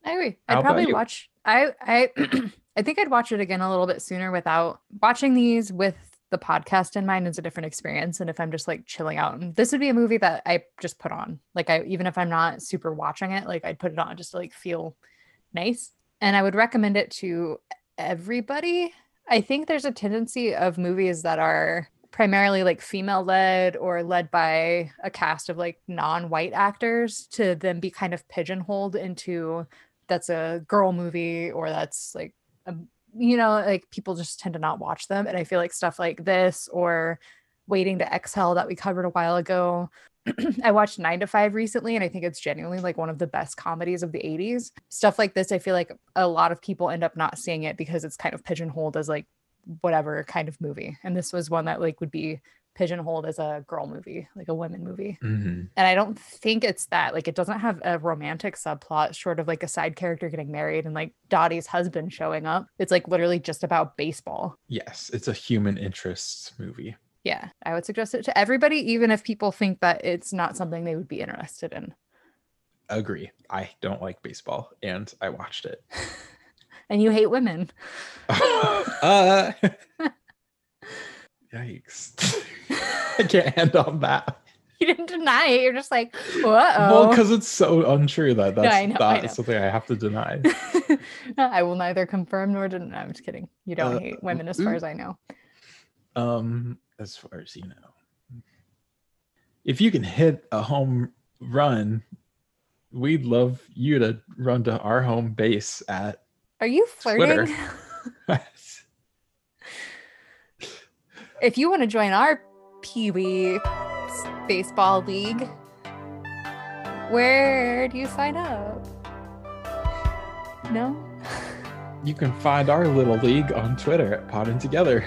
I agree. I'd probably watch. I I I think I'd watch it again a little bit sooner without watching these with the podcast in mind is a different experience. And if I'm just like chilling out, this would be a movie that I just put on. Like I even if I'm not super watching it, like I'd put it on just to like feel nice. And I would recommend it to everybody. I think there's a tendency of movies that are primarily like female led or led by a cast of like non-white actors to then be kind of pigeonholed into that's a girl movie or that's like a, you know like people just tend to not watch them and i feel like stuff like this or waiting to exhale that we covered a while ago i watched nine to five recently and i think it's genuinely like one of the best comedies of the 80s stuff like this i feel like a lot of people end up not seeing it because it's kind of pigeonholed as like whatever kind of movie and this was one that like would be pigeonholed as a girl movie like a women movie Mhm. and I don't think it's that. Like, it doesn't have a romantic subplot, short of like a side character getting married and like Dottie's husband showing up. It's like literally just about baseball. Yes, it's a human interests movie. Yeah, I would suggest it to everybody, even if people think that it's not something they would be interested in. Agree. I don't like baseball, and I watched it. And you hate women. uh, yikes. I can't end on that. You didn't deny it. You're just like, uh Well, because it's so untrue that that's I know, I something I have to deny. I will neither confirm nor deny. I'm just kidding. You don't Uh, hate women as far as I know. Um, as far as you know, if you can hit a home run, we'd love you to run to our home base at. Are you flirting? if you want to join our Pee Wee baseball league, where do you sign up? No? You can find our little league on Twitter at Podding Together,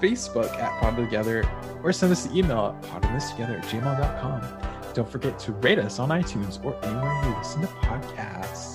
Facebook at Podding Together, or send us an email at poddingthistogether at gmail.com. Don't forget to rate us on iTunes or anywhere you listen to podcasts.